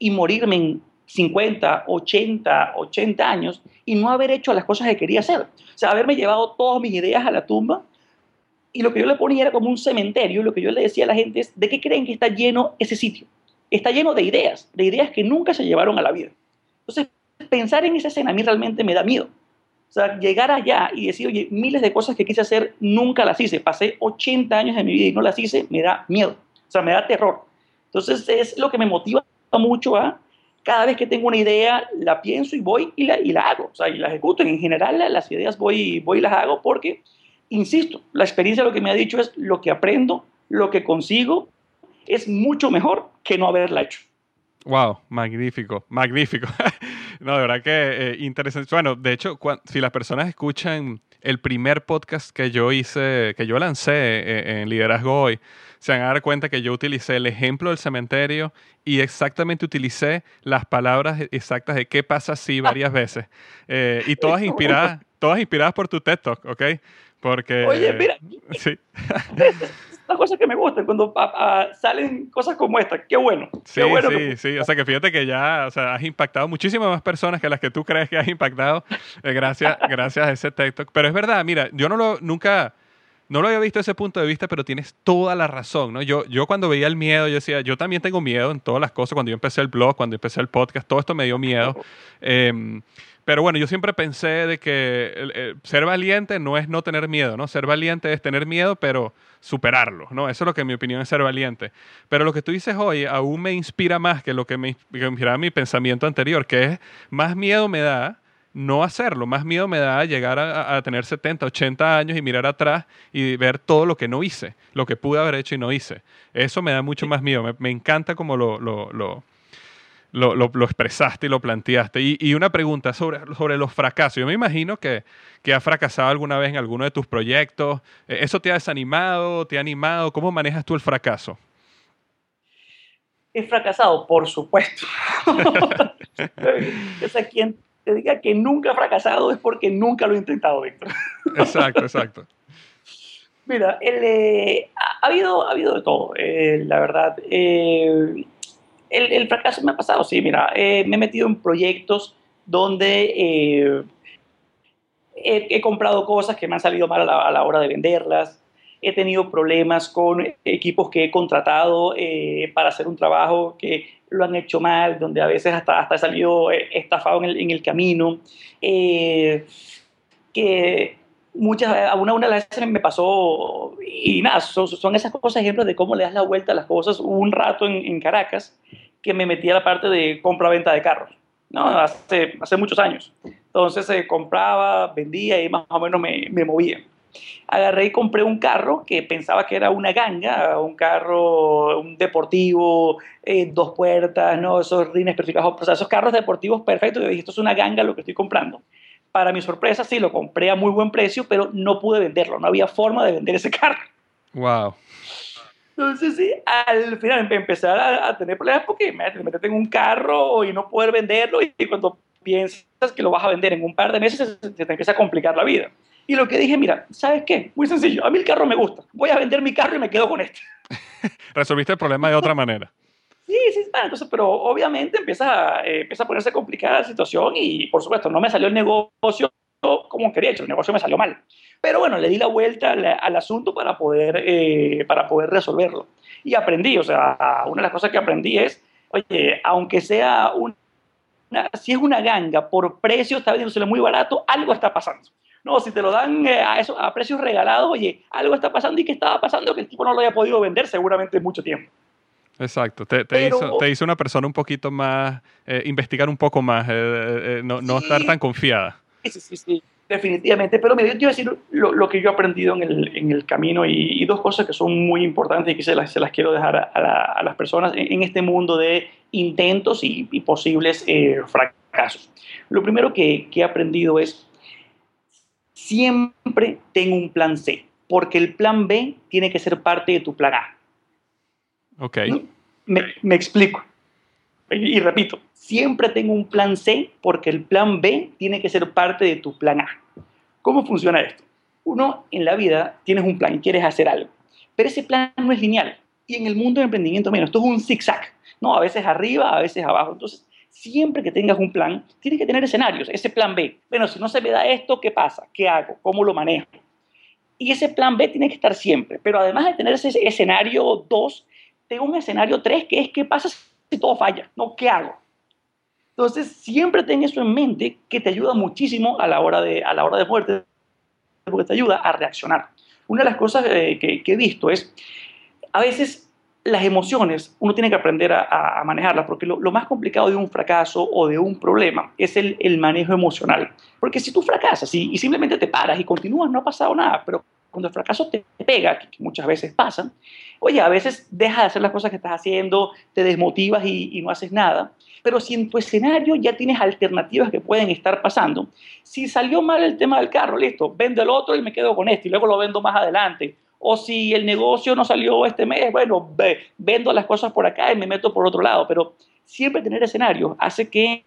y morirme en 50, 80, 80 años y no haber hecho las cosas que quería hacer. O sea, haberme llevado todas mis ideas a la tumba y lo que yo le ponía era como un cementerio. Lo que yo le decía a la gente es, ¿de qué creen que está lleno ese sitio? Está lleno de ideas, de ideas que nunca se llevaron a la vida. Entonces, pensar en esa escena a mí realmente me da miedo. O sea, llegar allá y decir, oye, miles de cosas que quise hacer, nunca las hice. Pasé 80 años de mi vida y no las hice, me da miedo. O sea, me da terror. Entonces, es lo que me motiva mucho a cada vez que tengo una idea, la pienso y voy y la, y la hago, o sea, y la ejecuto. En general, las ideas voy, voy y las hago porque, insisto, la experiencia lo que me ha dicho es lo que aprendo, lo que consigo, es mucho mejor que no haberla hecho. Wow, magnífico, magnífico. no, de verdad que eh, interesante. Bueno, de hecho, si las personas escuchan el primer podcast que yo hice, que yo lancé eh, en Liderazgo Hoy, se van a dar cuenta que yo utilicé el ejemplo del cementerio y exactamente utilicé las palabras exactas de qué pasa si varias veces. Eh, y todas inspiradas, todas inspiradas por tu TED Talk, ¿ok? Porque... Oye, mira. Sí. Las cosas que me gustan cuando salen cosas como esta. Qué bueno. Sí, bueno sí, sí. O sea, que fíjate que ya o sea, has impactado muchísimas más personas que las que tú crees que has impactado eh, gracias, gracias a ese Talk. Pero es verdad, mira, yo no lo, nunca no lo había visto desde ese punto de vista, pero tienes toda la razón, ¿no? Yo, yo cuando veía el miedo, yo decía, yo también tengo miedo en todas las cosas. Cuando yo empecé el blog, cuando empecé el podcast, todo esto me dio miedo. Em, pero bueno, yo siempre pensé de que ser valiente no es no tener miedo, ¿no? Ser valiente es tener miedo, pero superarlo, ¿no? Eso es lo que en mi opinión es ser valiente. Pero lo que tú dices hoy aún me inspira más que lo que me, que me inspiraba mi pensamiento anterior, que es más miedo me da no hacerlo. Más miedo me da llegar a, tener 70, 80 años y mirar atrás y ver todo lo que no hice, lo que pude haber hecho y no hice. Eso me da mucho más miedo. Me, encanta como lo, lo, lo, lo, expresaste y lo planteaste. Y, una pregunta sobre, sobre los fracasos. Yo me imagino que, que has fracasado alguna vez en alguno de tus proyectos. Eh, ¿Eso te ha desanimado? ¿Te ha animado? ¿Cómo manejas tú el fracaso? He fracasado, por supuesto. es a quien te diga que nunca ha fracasado es porque nunca lo he intentado, Víctor. Exacto, exacto. Mira, eh, ha, habido, ha habido de todo, eh, la verdad. Eh, el, fracaso me ha pasado, sí, mira, me he metido en proyectos donde he, comprado cosas que me han salido mal a la hora de venderlas, he tenido problemas con equipos que he contratado para hacer un trabajo que lo han hecho mal, donde a veces hasta, hasta he salido eh, estafado en el, en el camino, eh, que muchas, una, una de las veces me pasó, y nada, son, esas cosas, ejemplos de cómo le das la vuelta a las cosas. Un rato en, Caracas que me metí a la parte de compra-venta de carros, ¿no? hace, hace muchos años. Entonces se compraba, vendía y más o menos me, me movía agarré y compré un carro que pensaba que era una ganga, un carro, un deportivo, eh, dos puertas, ¿no? esos rines perfectos, o sea, esos carros deportivos perfectos. Yo dije, esto es una ganga lo que estoy comprando. Para mi sorpresa, sí, lo compré a muy buen precio, pero no pude venderlo, no había forma de vender ese carro. Wow. Entonces, sí, al final empecé a, tener problemas porque me metes en un carro y no poder venderlo y cuando piensas que lo vas a vender en un par de meses se te empieza a complicar la vida. Y lo que dije, mira, ¿sabes qué? Muy sencillo, a mí el carro me gusta. Voy a vender mi carro y me quedo con este. Resolviste el problema de otra manera. Sí, sí, entonces, pero obviamente empieza, eh, empieza a ponerse complicada la situación y, por supuesto, no me salió el negocio como quería, el negocio me salió mal. Pero bueno, le di la vuelta al, asunto para poder, eh, para poder resolverlo. Y aprendí, o sea, una de las cosas que aprendí es, oye, aunque sea una, si es una ganga, por precio está vendiéndoselo muy barato, algo está pasando. No, si te lo dan eh, a, eso, a precios regalados, oye, algo está pasando y qué estaba pasando que el tipo no lo haya podido vender seguramente mucho tiempo. Exacto, te, hizo, te, hizo, una persona un poquito más, eh, investigar un poco más, no, no estar tan confiada. Sí, sí, sí definitivamente. Pero me dio a decir lo, que yo he aprendido en el, en el camino y, dos cosas que son muy importantes y que se las, se las quiero dejar a, las personas en, este mundo de intentos y, posibles eh, fracasos. Lo primero que, que he aprendido es siempre tengo un plan C, porque el plan B tiene que ser parte de tu plan A. Ok. Me, explico. Y, y repito, siempre tengo un plan C porque el plan B tiene que ser parte de tu plan A. ¿Cómo funciona esto? Uno en la vida tienes un plan y quieres hacer algo, pero ese plan no es lineal. Y en el mundo del emprendimiento menos, esto es un zigzag, ¿no? A veces arriba, a veces abajo. Entonces, siempre que tengas un plan, tienes que tener escenarios, ese plan B. Bueno, si no se me da esto, ¿qué pasa? ¿Qué hago? ¿Cómo lo manejo? Y ese plan B tiene que estar siempre. Pero además de tener ese escenario 2, tengo un escenario 3 que es ¿qué pasa si todo falla? ¿No? ¿Qué hago? Entonces, siempre ten eso en mente que te ayuda muchísimo a la hora de, a la hora de muerte, porque te ayuda a reaccionar. Una de las cosas eh, que, he visto es, a veces las emociones uno tiene que aprender a, manejarlas, porque lo, más complicado de un fracaso o de un problema es el, el manejo emocional. Porque si tú fracasas y, y, simplemente te paras y continúas, no ha pasado nada, pero cuando el fracaso te pega, que, muchas veces pasa, oye, a veces dejas de hacer las cosas que estás haciendo, te desmotivas y, y no haces nada. Pero si en tu escenario ya tienes alternativas que pueden estar pasando, si salió mal el tema del carro, listo, vendo el otro y me quedo con este y luego lo vendo más adelante. O si el negocio no salió este mes, bueno, vendo las cosas por acá y me meto por otro lado. Pero siempre tener escenarios hace que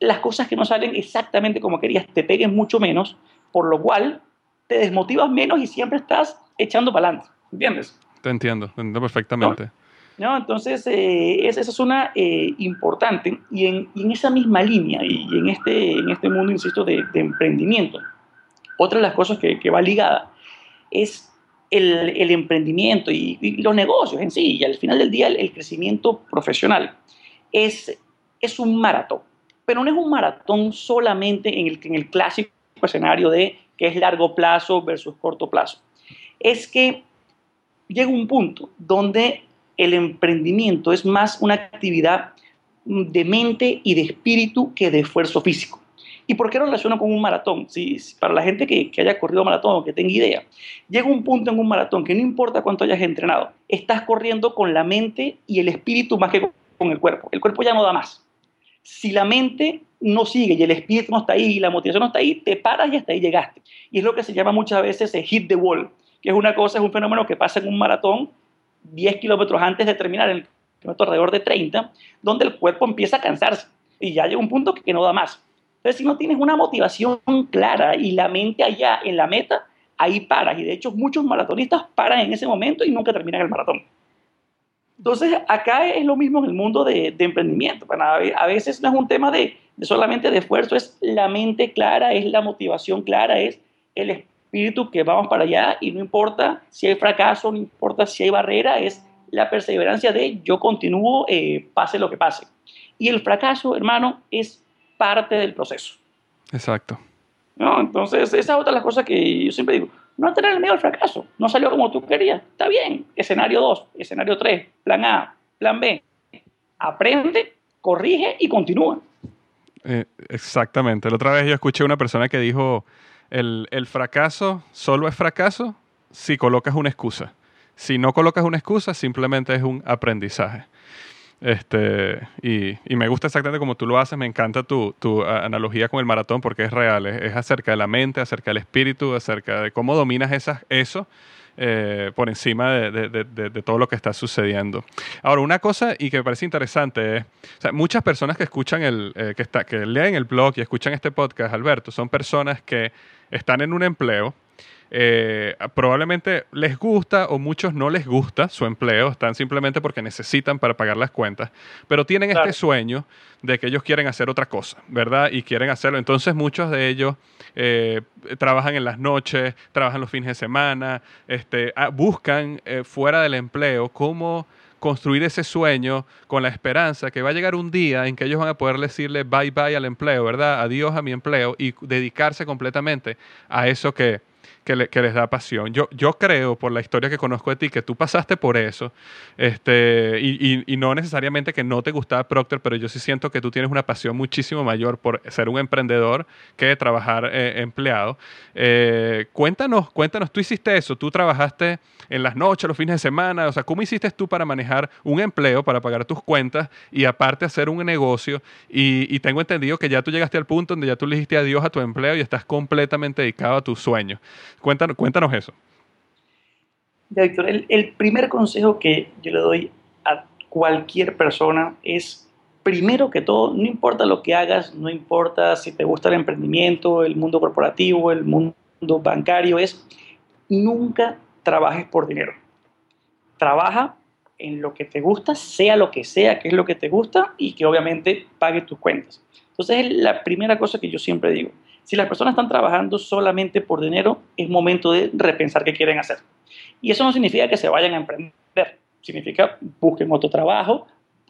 las cosas que no salen exactamente como querías te peguen mucho menos, por lo cual te desmotivas menos y siempre estás echando para adelante. ¿Entiendes? Te entiendo, te entiendo perfectamente. ¿No? Entonces, eh, esa es una eh, importante y en, en, esa misma línea y en este, en este mundo, insisto, de, emprendimiento, otra de las cosas que, que va ligada es el, el emprendimiento y, los negocios en sí, y al final del día el, crecimiento profesional es, es un maratón, pero no es un maratón solamente en el, en el clásico escenario de que es largo plazo versus corto plazo. Es que llega un punto donde el emprendimiento es más una actividad de mente y de espíritu que de esfuerzo físico. ¿Y por qué lo relaciono con un maratón? Si, para la gente que, haya corrido maratón o que tenga idea, llega un punto en un maratón que no importa cuánto hayas entrenado, estás corriendo con la mente y el espíritu más que con el cuerpo. El cuerpo ya no da más. Si la mente no sigue y el espíritu no está ahí y la motivación no está ahí, te paras y hasta ahí llegaste. Y es lo que se llama muchas veces el hit the wall, que es una cosa, es un fenómeno que pasa en un maratón 10 kilómetros antes de terminar, el kilómetro alrededor de 30, donde el cuerpo empieza a cansarse y ya llega un punto que, no da más. Entonces, si no tienes una motivación clara y la mente allá en la meta, ahí paras. Y de hecho, muchos maratonistas paran en ese momento y nunca terminan el maratón. Entonces, acá es lo mismo en el mundo de, emprendimiento. A veces no es un tema de, solamente de esfuerzo, es la mente clara, es la motivación clara, es el espíritu que vamos para allá y no importa si hay fracaso, no importa si hay barrera, es la perseverancia de yo continúo, eh, pase lo que pase. Y el fracaso, hermano, es parte del proceso. Exacto. ¿No? Entonces, esa es otra de las cosas que yo siempre digo. No tener miedo al fracaso. No salió como tú querías. Está bien. Escenario 2, escenario 3, plan A, plan B. Aprende, corrige y continúa. Eh, exactamente. La otra vez yo escuché una persona que dijo, el, el fracaso solo es fracaso si colocas una excusa. Si no colocas una excusa, simplemente es un aprendizaje. Este, y, y, me gusta exactamente como tú lo haces, me encanta tu, tu analogía con el maratón porque es real, es, acerca de la mente, acerca del espíritu, acerca de cómo dominas esas, eso eh, por encima de, todo lo que está sucediendo. Ahora, una cosa y que me parece interesante es, muchas personas que escuchan el, eh, que, está, que leen el blog y escuchan este podcast, Alberto, son personas que están en un empleo, eh, probablemente les gusta o muchos no les gusta su empleo, están simplemente porque necesitan para pagar las cuentas, pero tienen este sueño de que ellos quieren hacer otra cosa, ¿verdad? Y quieren hacerlo. Entonces muchos de ellos eh, trabajan en las noches, trabajan los fines de semana, este, ah, buscan eh, fuera del empleo cómo construir ese sueño con la esperanza que va a llegar un día en que ellos van a poder decirle bye bye al empleo, ¿verdad? Adiós a mi empleo y dedicarse completamente a eso que, que, les da pasión. Yo, yo creo, por la historia que conozco de ti, que tú pasaste por eso, este, y, y, no necesariamente que no te gustaba Procter, pero yo sí siento que tú tienes una pasión muchísimo mayor por ser un emprendedor que trabajar eh, empleado. Eh, cuéntanos, cuéntanos, tú hiciste eso, tú trabajaste en las noches, los fines de semana, o sea, ¿cómo hiciste tú para manejar un empleo, para pagar tus cuentas y aparte hacer un negocio? Y, y tengo entendido que ya tú llegaste al punto donde ya tú le dijiste adiós a tu empleo y estás completamente dedicado a tus sueños. Cuéntanos, cuéntanos eso. Ya, Víctor, el, primer consejo que yo le doy a cualquier persona es, primero que todo, no importa lo que hagas, no importa si te gusta el emprendimiento, el mundo corporativo, el mundo bancario, es nunca trabajes por dinero. Trabaja en lo que te gusta, sea lo que sea que es lo que te gusta y que obviamente pague tus cuentas. Entonces es la primera cosa que yo siempre digo. Si las personas están trabajando solamente por dinero, es momento de repensar qué quieren hacer. Y eso no significa que se vayan a emprender, significa busquen otro trabajo,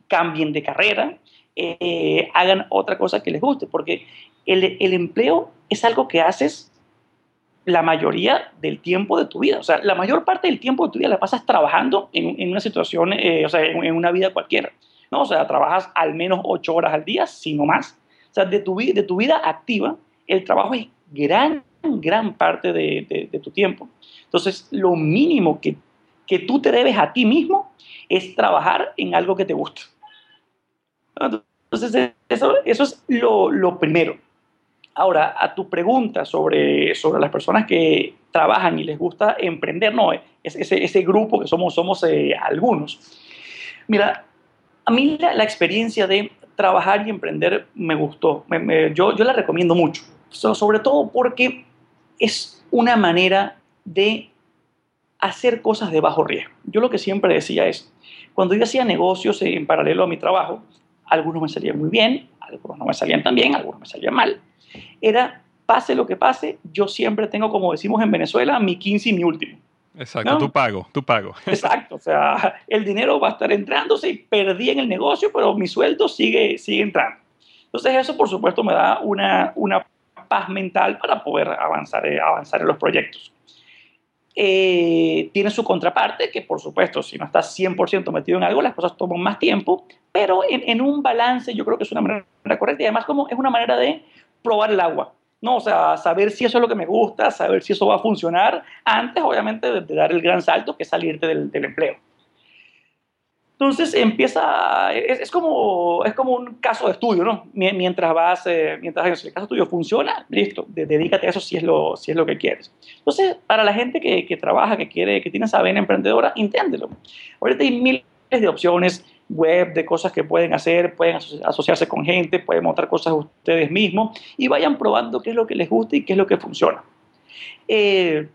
cambien de carrera, eh, hagan otra cosa que les guste, porque el, el, empleo es algo que haces la mayoría del tiempo de tu vida. O sea, la mayor parte del tiempo de tu vida la pasas trabajando en, en una situación, eh, o sea, en, en, una vida cualquiera. ¿no? O sea, trabajas al menos ocho horas al día, si no más. O sea, de tu, de tu vida activa, el trabajo es gran, gran parte de, tu tiempo. Entonces, lo mínimo que, que, tú te debes a ti mismo es trabajar en algo que te gusta. Entonces, eso, eso es lo, lo, primero. Ahora, a tu pregunta sobre, sobre las personas que trabajan y les gusta emprender, no, es ese, ese grupo que somos, somos eh, algunos. Mira, a mí la, la, experiencia de trabajar y emprender me gustó. yo, yo la recomiendo mucho sobre todo porque es una manera de hacer cosas de bajo riesgo. Yo lo que siempre decía es, cuando yo hacía negocios en paralelo a mi trabajo, algunos me salían muy bien, algunos no me salían tan bien, algunos me salían mal. Era, pase lo que pase, yo siempre tengo, como decimos en Venezuela, mi 15 y mi último. Exacto, tú pago, tú pago. Exacto, o sea, el dinero va a estar entrando, sí, perdí en el negocio, pero mi sueldo sigue, sigue entrando. Entonces eso, por supuesto, me da una, una paz mental para poder avanzar, eh, avanzar en los proyectos. Eh, tiene su contraparte, que por supuesto, si no estás 100% metido en algo, las cosas toman más tiempo, pero en, un balance yo creo que es una manera correcta y además como es una manera de probar el agua, ¿no? O sea, saber si eso es lo que me gusta, saber si eso va a funcionar, antes obviamente de, dar el gran salto que es salirte del empleo. Entonces empieza, es, como, es como un caso de estudio, ¿no? Mientras vas, eh, mientras el caso tuyo funciona, listo, dedícate a eso si es lo, si es lo que quieres. Entonces, para la gente que, que trabaja, que quiere, que tiene esa vena emprendedora, inténdelo. Ahorita hay miles de opciones web, de cosas que pueden hacer, pueden asociarse con gente, pueden montar cosas ustedes mismos y vayan probando qué es lo que les gusta y qué es lo que funciona. Eh,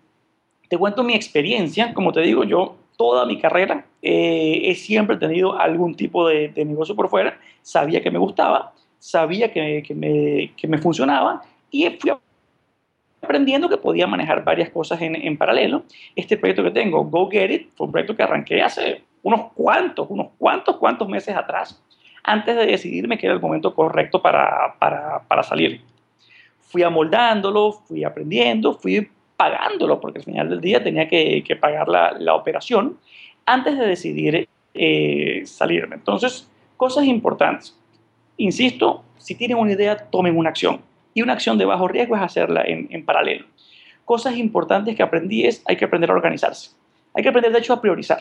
te cuento mi experiencia, como te digo, yo toda mi carrera eh, he siempre tenido algún tipo de, negocio por fuera, sabía que me gustaba, sabía que, que, me, que me, funcionaba y fui aprendiendo que podía manejar varias cosas en, en, paralelo. Este proyecto que tengo, Go Get It, fue un proyecto que arranqué hace unos cuantos, unos cuantos, cuantos meses atrás, antes de decidirme que era el momento correcto para, para, para salir. Fui amoldándolo, fui aprendiendo, fui pagándolo, porque al final del día tenía que, pagar la, operación antes de decidir eh, salirme. Entonces, cosas importantes. Insisto, si tienen una idea, tomen una acción. Y una acción de bajo riesgo es hacerla en, paralelo. Cosas importantes que aprendí es, hay que aprender a organizarse. Hay que aprender, de hecho, a priorizar.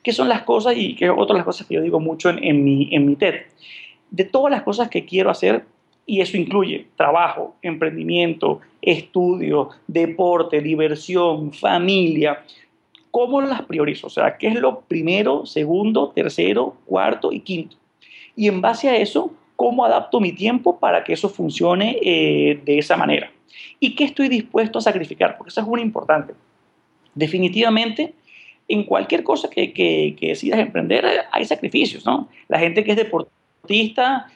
¿Qué son las cosas y qué otras las cosas que yo digo mucho en mi TED? De todas las cosas que quiero hacer, y eso incluye trabajo, emprendimiento, estudio, deporte, diversión, familia. ¿Cómo las priorizo? O sea, ¿qué es lo primero, segundo, tercero, cuarto y quinto? Y en base a eso, ¿cómo adapto mi tiempo para que eso funcione eh, de esa manera? ¿Y qué estoy dispuesto a sacrificar? Porque eso es muy importante. Definitivamente, en cualquier cosa que, que, decidas emprender hay sacrificios, ¿no? La gente que es deportista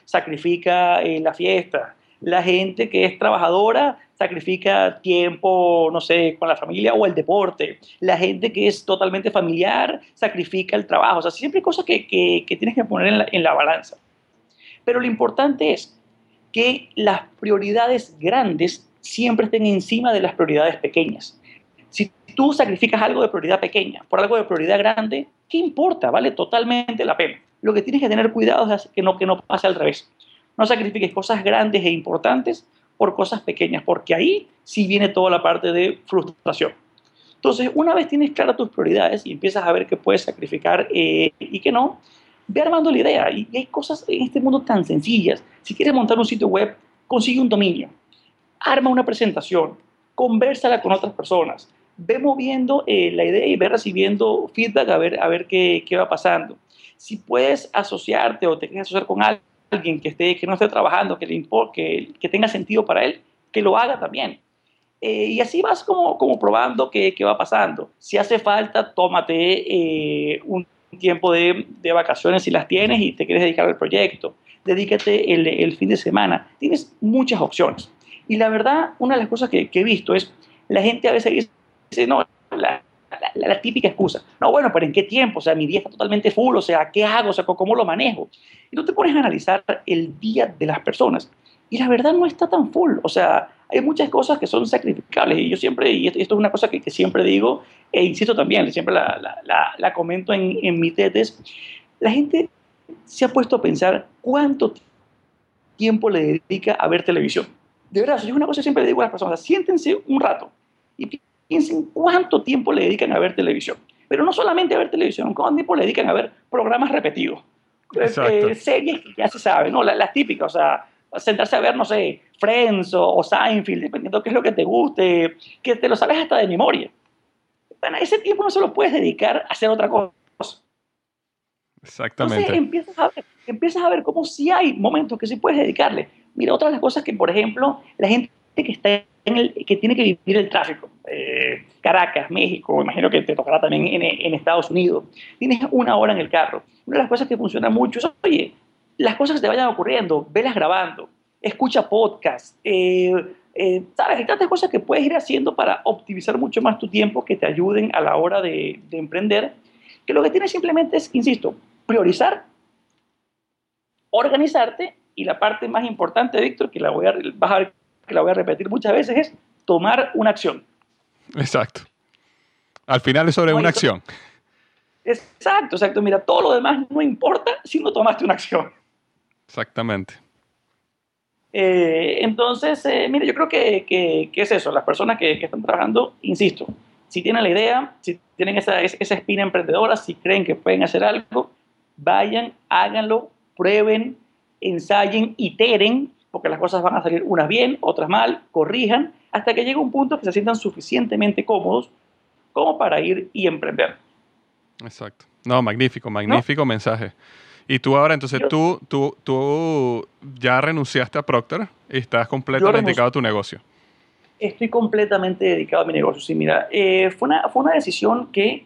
sacrifica eh, la fiesta, la gente que es trabajadora sacrifica tiempo, no sé, con la familia o el deporte. La gente que es totalmente familiar sacrifica el trabajo. O sea, siempre hay cosas que, que, tienes que poner en la balanza. Pero lo importante es que las prioridades grandes siempre estén encima de las prioridades pequeñas. Si tú sacrificas algo de prioridad pequeña por algo de prioridad grande, ¿qué importa? Vale totalmente la pena. Lo que tienes que tener cuidado es que no, que no pase al revés. No sacrifiques cosas grandes e importantes por cosas pequeñas, porque ahí sí viene toda la parte de frustración. Entonces, una vez tienes claras tus prioridades y empiezas a ver qué puedes sacrificar eh, y qué no, ve armando la idea. Y, hay cosas en este mundo tan sencillas. Si quieres montar un sitio web, consigue un dominio, arma una presentación, conversala con otras personas, ve moviendo eh, la idea y ve recibiendo feedback a ver, a ver qué, qué va pasando. Si puedes asociarte o te quieres asociar con alguien, que, esté, que no esté trabajando, que, le que, que tenga sentido para él, que lo haga también. Eh, y así vas como, como probando qué, qué, va pasando. Si hace falta, tómate eh, un tiempo de, de, vacaciones si las tienes y te quieres dedicar al proyecto. Dedícate el, el, fin de semana. Tienes muchas opciones. Y la verdad, una de las cosas que, que he visto es, la gente a veces dice, no, la, la, típica excusa. No, bueno, pero ¿en qué tiempo? O sea, mi día está totalmente full, o sea, ¿qué hago? O sea, ¿cómo lo manejo? Y tú te pones a analizar el día de las personas y la verdad no está tan full. O sea, hay muchas cosas que son sacrificables y yo siempre, y esto, es una cosa que, siempre digo e insisto también, siempre la, la, comento en, en mis tetes, la gente se ha puesto a pensar cuánto tiempo le dedica a ver televisión. De verdad, es una cosa que siempre le digo a las personas, siéntense un rato y piensen cuánto tiempo le dedican a ver televisión. Pero no solamente a ver televisión, cuánto tiempo le dedican a ver programas repetidos. Eh, series que ya se sabe, ¿no? Las, típicas, o sea, sentarse a ver, no sé, Friends o, Seinfeld, dependiendo de qué es lo que te guste, que te lo sabes hasta de memoria. Bueno, ese tiempo no se lo puedes dedicar a hacer otra cosa. Exactamente. Entonces empiezas a ver, empiezas a ver cómo sí hay momentos que sí puedes dedicarle. Mira, otra de las cosas que, por ejemplo, la gente que está en el, que tiene que vivir el tráfico, eh, Caracas, México, imagino que te tocará también en, en, Estados Unidos, tienes una hora en el carro. Una de las cosas que funciona mucho es, oye, las cosas que te vayan ocurriendo, velas grabando, escucha podcast, eh, eh, ¿sabes? Hay tantas cosas que puedes ir haciendo para optimizar mucho más tu tiempo que te ayuden a la hora de, de emprender, que lo que tienes simplemente es, insisto, priorizar, organizarte y la parte más importante, Víctor, que la voy a, vas a ver que la voy a repetir muchas veces, es tomar una acción. Exacto. Al final es sobre una acción. Exacto, exacto. Mira, todo lo demás no importa si no tomaste una acción. Exactamente. Eh, entonces, eh, mira, yo creo que, que, es eso. Las personas que, que, están trabajando, insisto, si tienen la idea, si tienen esa, esa espina emprendedora, si creen que pueden hacer algo, vayan, háganlo, prueben, ensayen, iteren porque las cosas van a salir unas bien, otras mal, corrijan, hasta que llegue un punto que se sientan suficientemente cómodos como para ir y emprender. Exacto. No, magnífico, magnífico mensaje. Y tú ahora, entonces, tú, tú, tú ya renunciaste a Procter y estás completamente dedicado a tu negocio. Estoy completamente dedicado a mi negocio. Sí, mira, eh, fue, una, fue una decisión que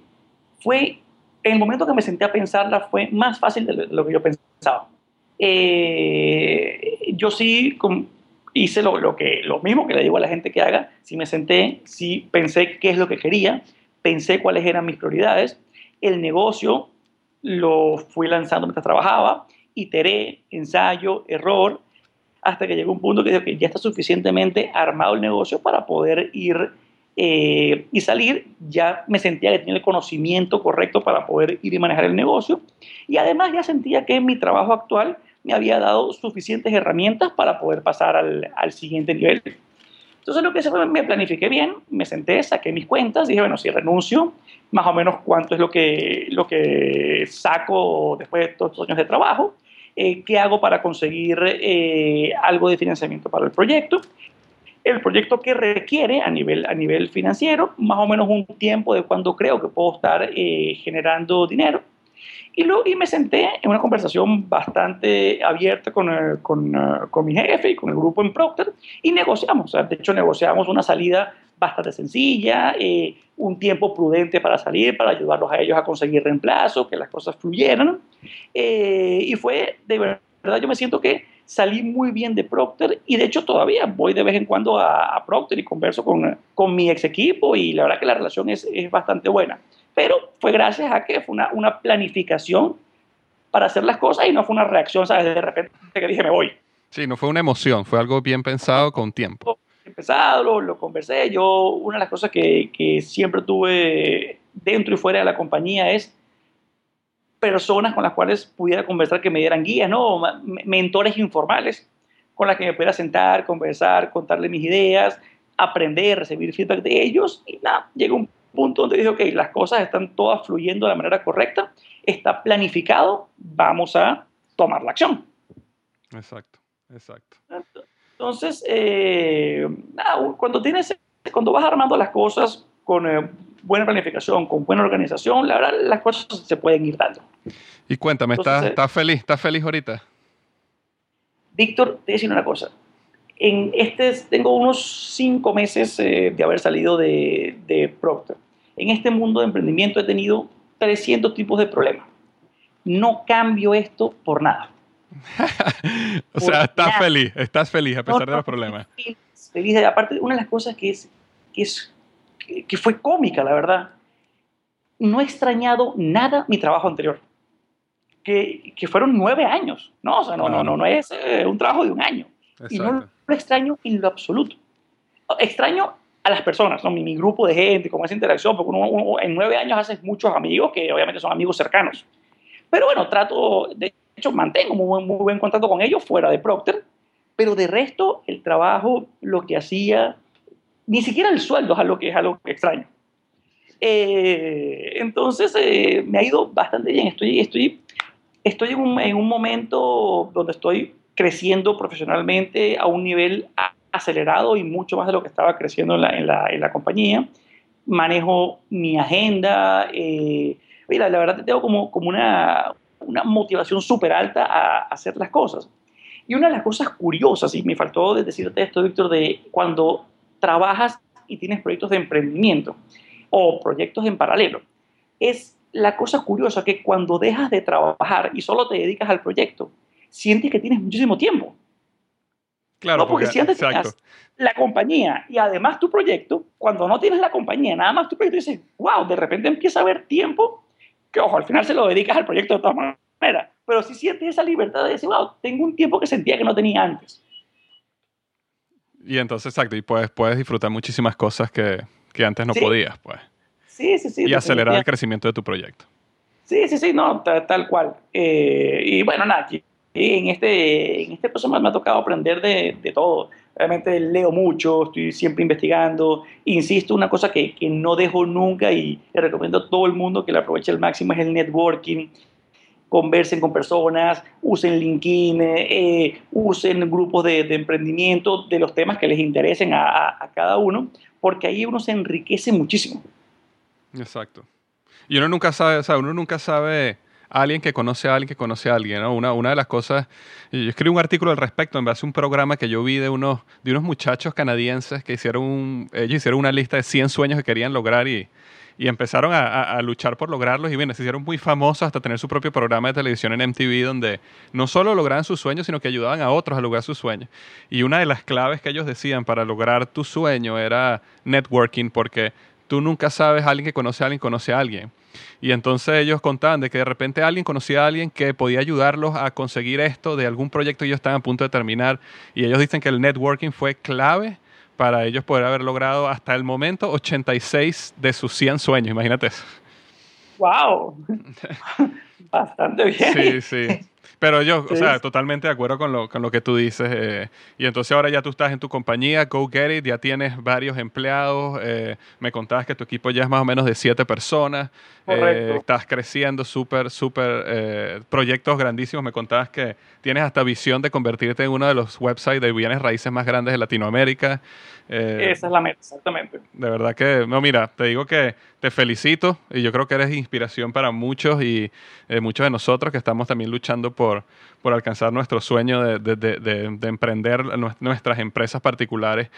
fue, en el momento que me senté a pensarla, fue más fácil de lo que yo pensaba. Eh, yo sí hice lo, que, lo mismo que le digo a la gente que haga. Si me senté, si pensé qué es lo que quería, pensé cuáles eran mis prioridades. El negocio lo fui lanzando mientras trabajaba, iteré, ensayo, error, hasta que llegó un punto que que ya está suficientemente armado el negocio para poder ir eh, y salir, ya me sentía que tenía el conocimiento correcto para poder ir y manejar el negocio. Y además ya sentía que mi trabajo actual me había dado suficientes herramientas para poder pasar al, al siguiente nivel. Entonces lo que hice fue, me planifiqué bien, me senté, saqué mis cuentas, dije, bueno, si renuncio, más o menos cuánto es lo que, lo que saco después de todos estos años de trabajo, eh, qué hago para conseguir eh, algo de financiamiento para el proyecto, el proyecto que requiere a nivel, a nivel financiero, más o menos un tiempo de cuando creo que puedo estar eh, generando dinero Y, lo, y me senté en una conversación bastante abierta con, eh, con, eh, con mi jefe y con el grupo en Procter y negociamos. de hecho, negociamos una salida bastante sencilla, eh, un tiempo prudente para salir, para ayudarlos a ellos a conseguir reemplazo, que las cosas fluyeran. y fue, de verdad, yo me siento que salí muy bien de Procter y de hecho todavía voy de vez en cuando a, a Procter y converso con, con, mi ex equipo y la verdad que la relación es, es bastante buena. Pero fue gracias a que fue una, una, planificación para hacer las cosas y no fue una reacción, ¿sabes? De repente que dije me voy. Sí, no fue una emoción, fue algo bien pensado con tiempo. Bien pensado, lo, lo conversé. Yo, una de las cosas que, que siempre tuve dentro y fuera de la compañía es personas con las cuales pudiera conversar que me dieran guías, ¿no? mentores informales con las que me pudiera sentar, conversar, contarle mis ideas, aprender, recibir feedback de ellos y nada, llegó un punto donde dije, ok, las cosas están todas fluyendo de la manera correcta, está planificado, vamos a tomar la acción. Exacto, exacto. Entonces, eh, nada, cuando tienes, cuando vas armando las cosas con eh, buena planificación, con buena organización, la verdad las cosas se pueden ir dando. Y cuéntame, ¿estás, eh, feliz? ¿Estás feliz ahorita? Víctor, te voy a decir una cosa. En este, tengo unos cinco meses eh, de haber salido de, de, Procter. En este mundo de emprendimiento he tenido 300 tipos de problemas. No cambio esto por nada. o sea, estás feliz, estás feliz a pesar de los problemas. Feliz, feliz. Aparte, una de las cosas que es, que es que, fue cómica, la verdad. No he extrañado nada mi trabajo anterior. Que, que, fueron nueve años. No, o sea, no, no, no, no es eh, un trabajo de un año. Y no extraño en lo absoluto. Extraño a las personas, ¿no? mi, mi grupo de gente, con esa interacción, porque uno, en nueve años haces muchos amigos que obviamente son amigos cercanos. Pero bueno, trato, de hecho, mantengo muy, muy buen contacto con ellos fuera de Procter, pero de resto, el trabajo, lo que hacía, ni siquiera el sueldo es algo que es algo extraño. Eh, entonces eh, me ha ido bastante bien. Estoy, estoy, estoy en un, en, un, momento donde estoy creciendo profesionalmente a un nivel acelerado y mucho más de lo que estaba creciendo en la, en la, en la compañía. Manejo mi agenda. Eh, mira, la verdad tengo como, como una, una motivación súper alta a hacer las cosas. Y una de las cosas curiosas, y me faltó decirte esto, Víctor, de cuando trabajas y tienes proyectos de emprendimiento o proyectos en paralelo. Es la cosa curiosa que cuando dejas de trabajar y solo te dedicas al proyecto, sientes que tienes muchísimo tiempo. Claro, porque, si antes tenías la compañía y además tu proyecto, cuando no tienes la compañía, nada más tu proyecto, dices, wow, de repente empieza a haber tiempo que, ojo, al final se lo dedicas al proyecto de todas maneras, pero si sientes esa libertad de decir, wow, tengo un tiempo que sentía que no tenía antes. Y entonces, exacto, y puedes, puedes disfrutar muchísimas cosas que, que antes no podías, pues. Sí, sí, sí. Y acelerar el crecimiento de tu proyecto. Sí, sí, sí, no, tal, cual. Eh, y bueno, nada, en este, en este proceso me, ha tocado aprender de, de, todo. Realmente leo mucho, estoy siempre investigando. Insisto, una cosa que, que no dejo nunca y le recomiendo a todo el mundo que la aproveche al máximo es el networking conversen con personas, usen LinkedIn, eh, usen grupos de, emprendimiento de los temas que les interesen a, cada uno, porque ahí uno se enriquece muchísimo. Exacto. Y uno nunca sabe, o sea, uno nunca sabe a alguien que conoce a alguien que conoce a alguien, ¿no? Una, de las cosas, yo escribí un artículo al respecto en base a un programa que yo vi de unos, de unos muchachos canadienses que hicieron, ellos hicieron una lista de 100 sueños que querían lograr y, y empezaron a, luchar por lograrlos y bien, se hicieron muy famosos hasta tener su propio programa de televisión en MTV donde no solo lograban sus sueños, sino que ayudaban a otros a lograr sus sueños. Y una de las claves que ellos decían para lograr tu sueño era networking porque tú nunca sabes alguien que conoce a alguien conoce a alguien. Y entonces ellos contaban de que de repente alguien conocía a alguien que podía ayudarlos a conseguir esto de algún proyecto que ellos estaban a punto de terminar. Y ellos dicen que el networking fue clave para ellos poder haber logrado hasta el momento 86 de sus 100 sueños, imagínate eso. ¡Wow! Bastante bien. Sí, sí. Pero yo, o sea, totalmente de acuerdo con lo, con lo que tú dices. Eh, y entonces ahora ya tú estás en tu compañía, Go Get It, ya tienes varios empleados. Eh, me contabas que tu equipo ya es más o menos de siete personas. Eh, estás creciendo súper, súper, proyectos grandísimos. Me contabas que tienes hasta visión de convertirte en uno de los websites de bienes raíces más grandes de Latinoamérica. Esa es la meta, exactamente. De verdad que, no, mira, te digo que te felicito y yo creo que eres inspiración para muchos y muchos de nosotros que estamos también luchando por por, alcanzar nuestro sueño de, emprender nuestras empresas particulares.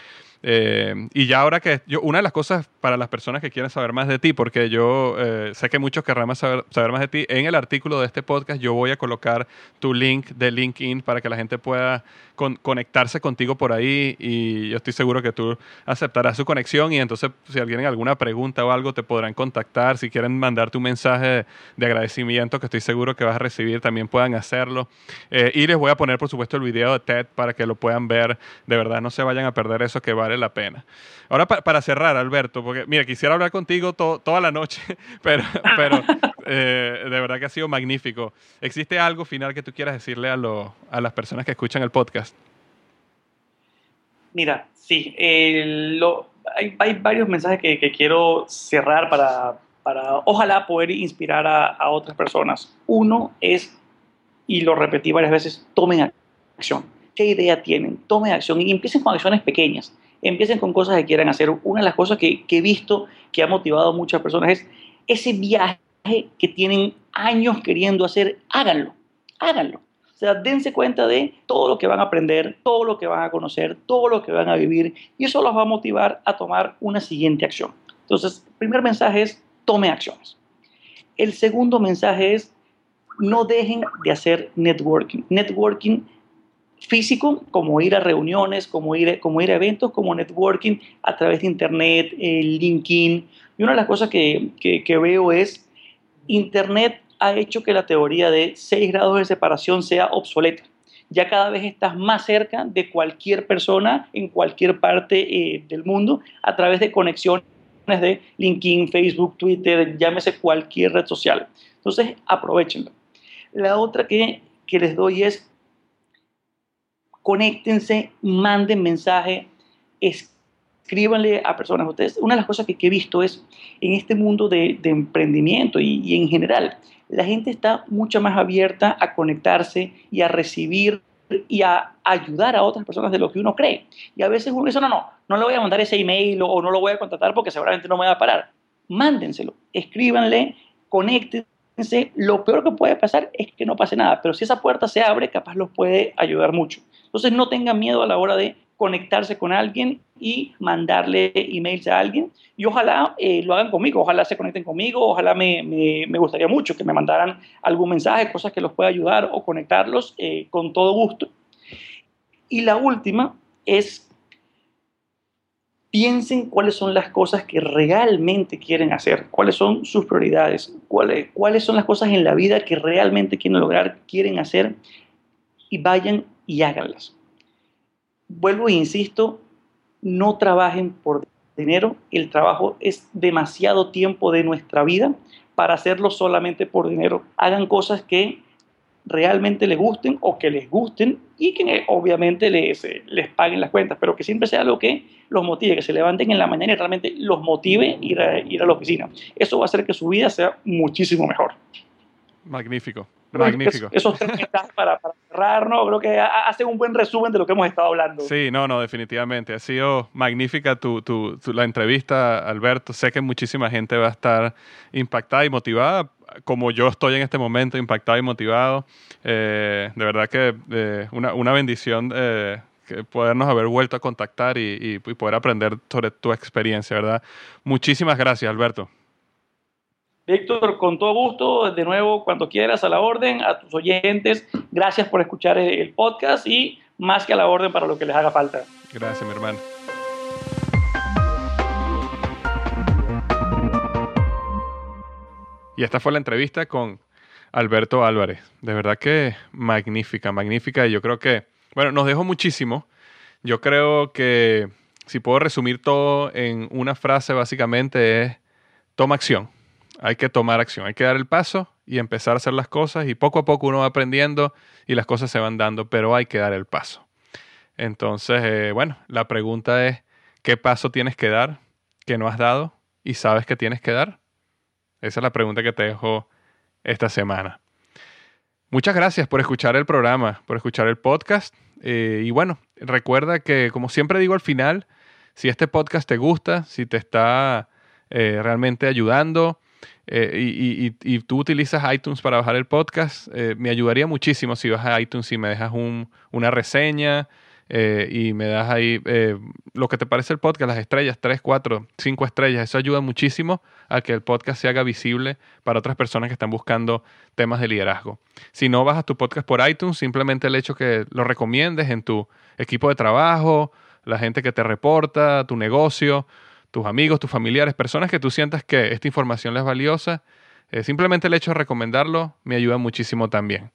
Eh, y ya ahora que yo, una de las cosas para las personas que quieren saber más de ti, porque yo eh, sé que muchos querrán saber, saber, más de ti, en el artículo de este podcast yo voy a colocar tu link de LinkedIn para que la gente pueda conectarse contigo por ahí y yo estoy seguro que tú aceptarás su conexión y entonces si alguien tiene alguna pregunta o algo te podrán contactar, si quieren mandarte un mensaje de agradecimiento que estoy seguro que vas a recibir, también puedan hacerlo. Eh, y les voy a poner por supuesto el video de TED para que lo puedan ver, de verdad no se vayan a perder eso que vale la pena. Ahora para cerrar Alberto, porque mira, quisiera hablar contigo toda la noche, pero, pero eh, de verdad que ha sido magnífico. ¿Existe algo final que tú quieras decirle a, a las personas que escuchan el podcast? Mira, sí, hay, varios mensajes que, quiero cerrar para, para, ojalá, poder inspirar a, otras personas. Uno es, y lo repetí varias veces, tomen acción. ¿Qué idea tienen? Tomen acción y empiecen con acciones pequeñas. Empiecen con cosas que quieran hacer. Una de las cosas que, he visto que ha motivado a muchas personas es ese viaje que tienen años queriendo hacer, háganlo, háganlo. O sea, dense cuenta de todo lo que van a aprender, todo lo que van a conocer, todo lo que van a vivir y eso los va a motivar a tomar una siguiente acción. Entonces, el primer mensaje es tome acciones. El segundo mensaje es no dejen de hacer networking. Networking físico, como ir a reuniones, como ir, como ir a eventos, como networking a través de Internet, LinkedIn. Y una de las cosas que, que veo es Internet ha hecho que la teoría de 6 grados de separación sea obsoleta. Ya cada vez estás más cerca de cualquier persona en cualquier parte eh, del mundo a través de conexiones de LinkedIn, Facebook, Twitter, llámese cualquier red social. Entonces, aprovechenlo. La otra que, que les doy es conéctense, manden mensaje, es, escríbanle a personas. Ustedes, una de las cosas que, he visto es en este mundo de, emprendimiento y, en general, la gente está mucho más abierta a conectarse y a recibir y a ayudar a otras personas de lo que uno cree. Y a veces uno dice, no, no, no le voy a mandar ese email o, no lo voy a contratar porque seguramente no me va a parar. Mándenselo, escríbanle, conéctense. Lo peor que puede pasar es que no pase nada, pero si esa puerta se abre, capaz los puede ayudar mucho. Entonces no tengan miedo a la hora de conectarse con alguien y mandarle emails a alguien. Y ojalá eh, lo hagan conmigo, ojalá se conecten conmigo, ojalá me, me, gustaría mucho que me mandaran algún mensaje, cosas que los pueda ayudar o conectarlos eh, con todo gusto. Y la última es, piensen cuáles son las cosas que realmente quieren hacer, cuáles son sus prioridades, cuáles, cuáles son las cosas en la vida que realmente quieren lograr, quieren hacer y vayan y háganlas vuelvo e insisto, no trabajen por dinero. El trabajo es demasiado tiempo de nuestra vida para hacerlo solamente por dinero. Hagan cosas que realmente les gusten o que les gusten y que obviamente les, eh, les paguen las cuentas, pero que siempre sea algo que los motive, que se levanten en la mañana y realmente los motive ir a, ir a la oficina. Eso va a hacer que su vida sea muchísimo mejor. Magnífico. Magnífico. esos tres para, para cerrar, ¿no? Creo que hacen un buen resumen de lo que hemos estado hablando. Sí, no, no, definitivamente. Ha sido magnífica tu, tu, la entrevista, Alberto. Sé que muchísima gente va a estar impactada y motivada, como yo estoy en este momento, impactado y motivado. Eh, de verdad que eh, una, una, bendición. Eh, que podernos haber vuelto a contactar y, y poder aprender sobre tu experiencia, ¿verdad? Muchísimas gracias, Alberto. Víctor, con todo gusto, de nuevo, cuando quieras, a la orden, a tus oyentes, gracias por escuchar el podcast y más que a la orden para lo que les haga falta. Gracias, mi hermano. Y esta fue la entrevista con Alberto Álvarez. De verdad que magnífica, magnífica. Y yo creo que, bueno, nos dejó muchísimo. Yo creo que si puedo resumir todo en una frase, básicamente es, toma acción hay que tomar acción, hay que dar el paso y empezar a hacer las cosas y poco a poco uno va aprendiendo y las cosas se van dando, pero hay que dar el paso. Entonces, eh, bueno, la pregunta es, ¿qué paso tienes que dar que no has dado y sabes que tienes que dar? Esa es la pregunta que te dejo esta semana. Muchas gracias por escuchar el programa, por escuchar el podcast. Eh, y bueno, recuerda que, como siempre digo al final, si este podcast te gusta, si te está eh, realmente ayudando y, y, tú utilizas iTunes para bajar el podcast, me ayudaría muchísimo si vas a iTunes y me dejas un, una reseña, eh, y me das ahí eh, lo que te parece el podcast, las estrellas, 3, 4, 5 estrellas. Eso ayuda muchísimo a que el podcast se haga visible para otras personas que están buscando temas de liderazgo. Si no bajas tu podcast por iTunes, simplemente el hecho que lo recomiendes en tu equipo de trabajo, la gente que te reporta, tu negocio, tus amigos, tus familiares, personas que tú sientas que esta información les es valiosa, eh, simplemente el hecho de recomendarlo me ayuda muchísimo también.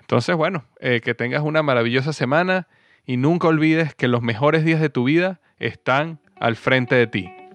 Entonces, bueno, que tengas una maravillosa semana y nunca olvides que los mejores días de tu vida están al frente de ti.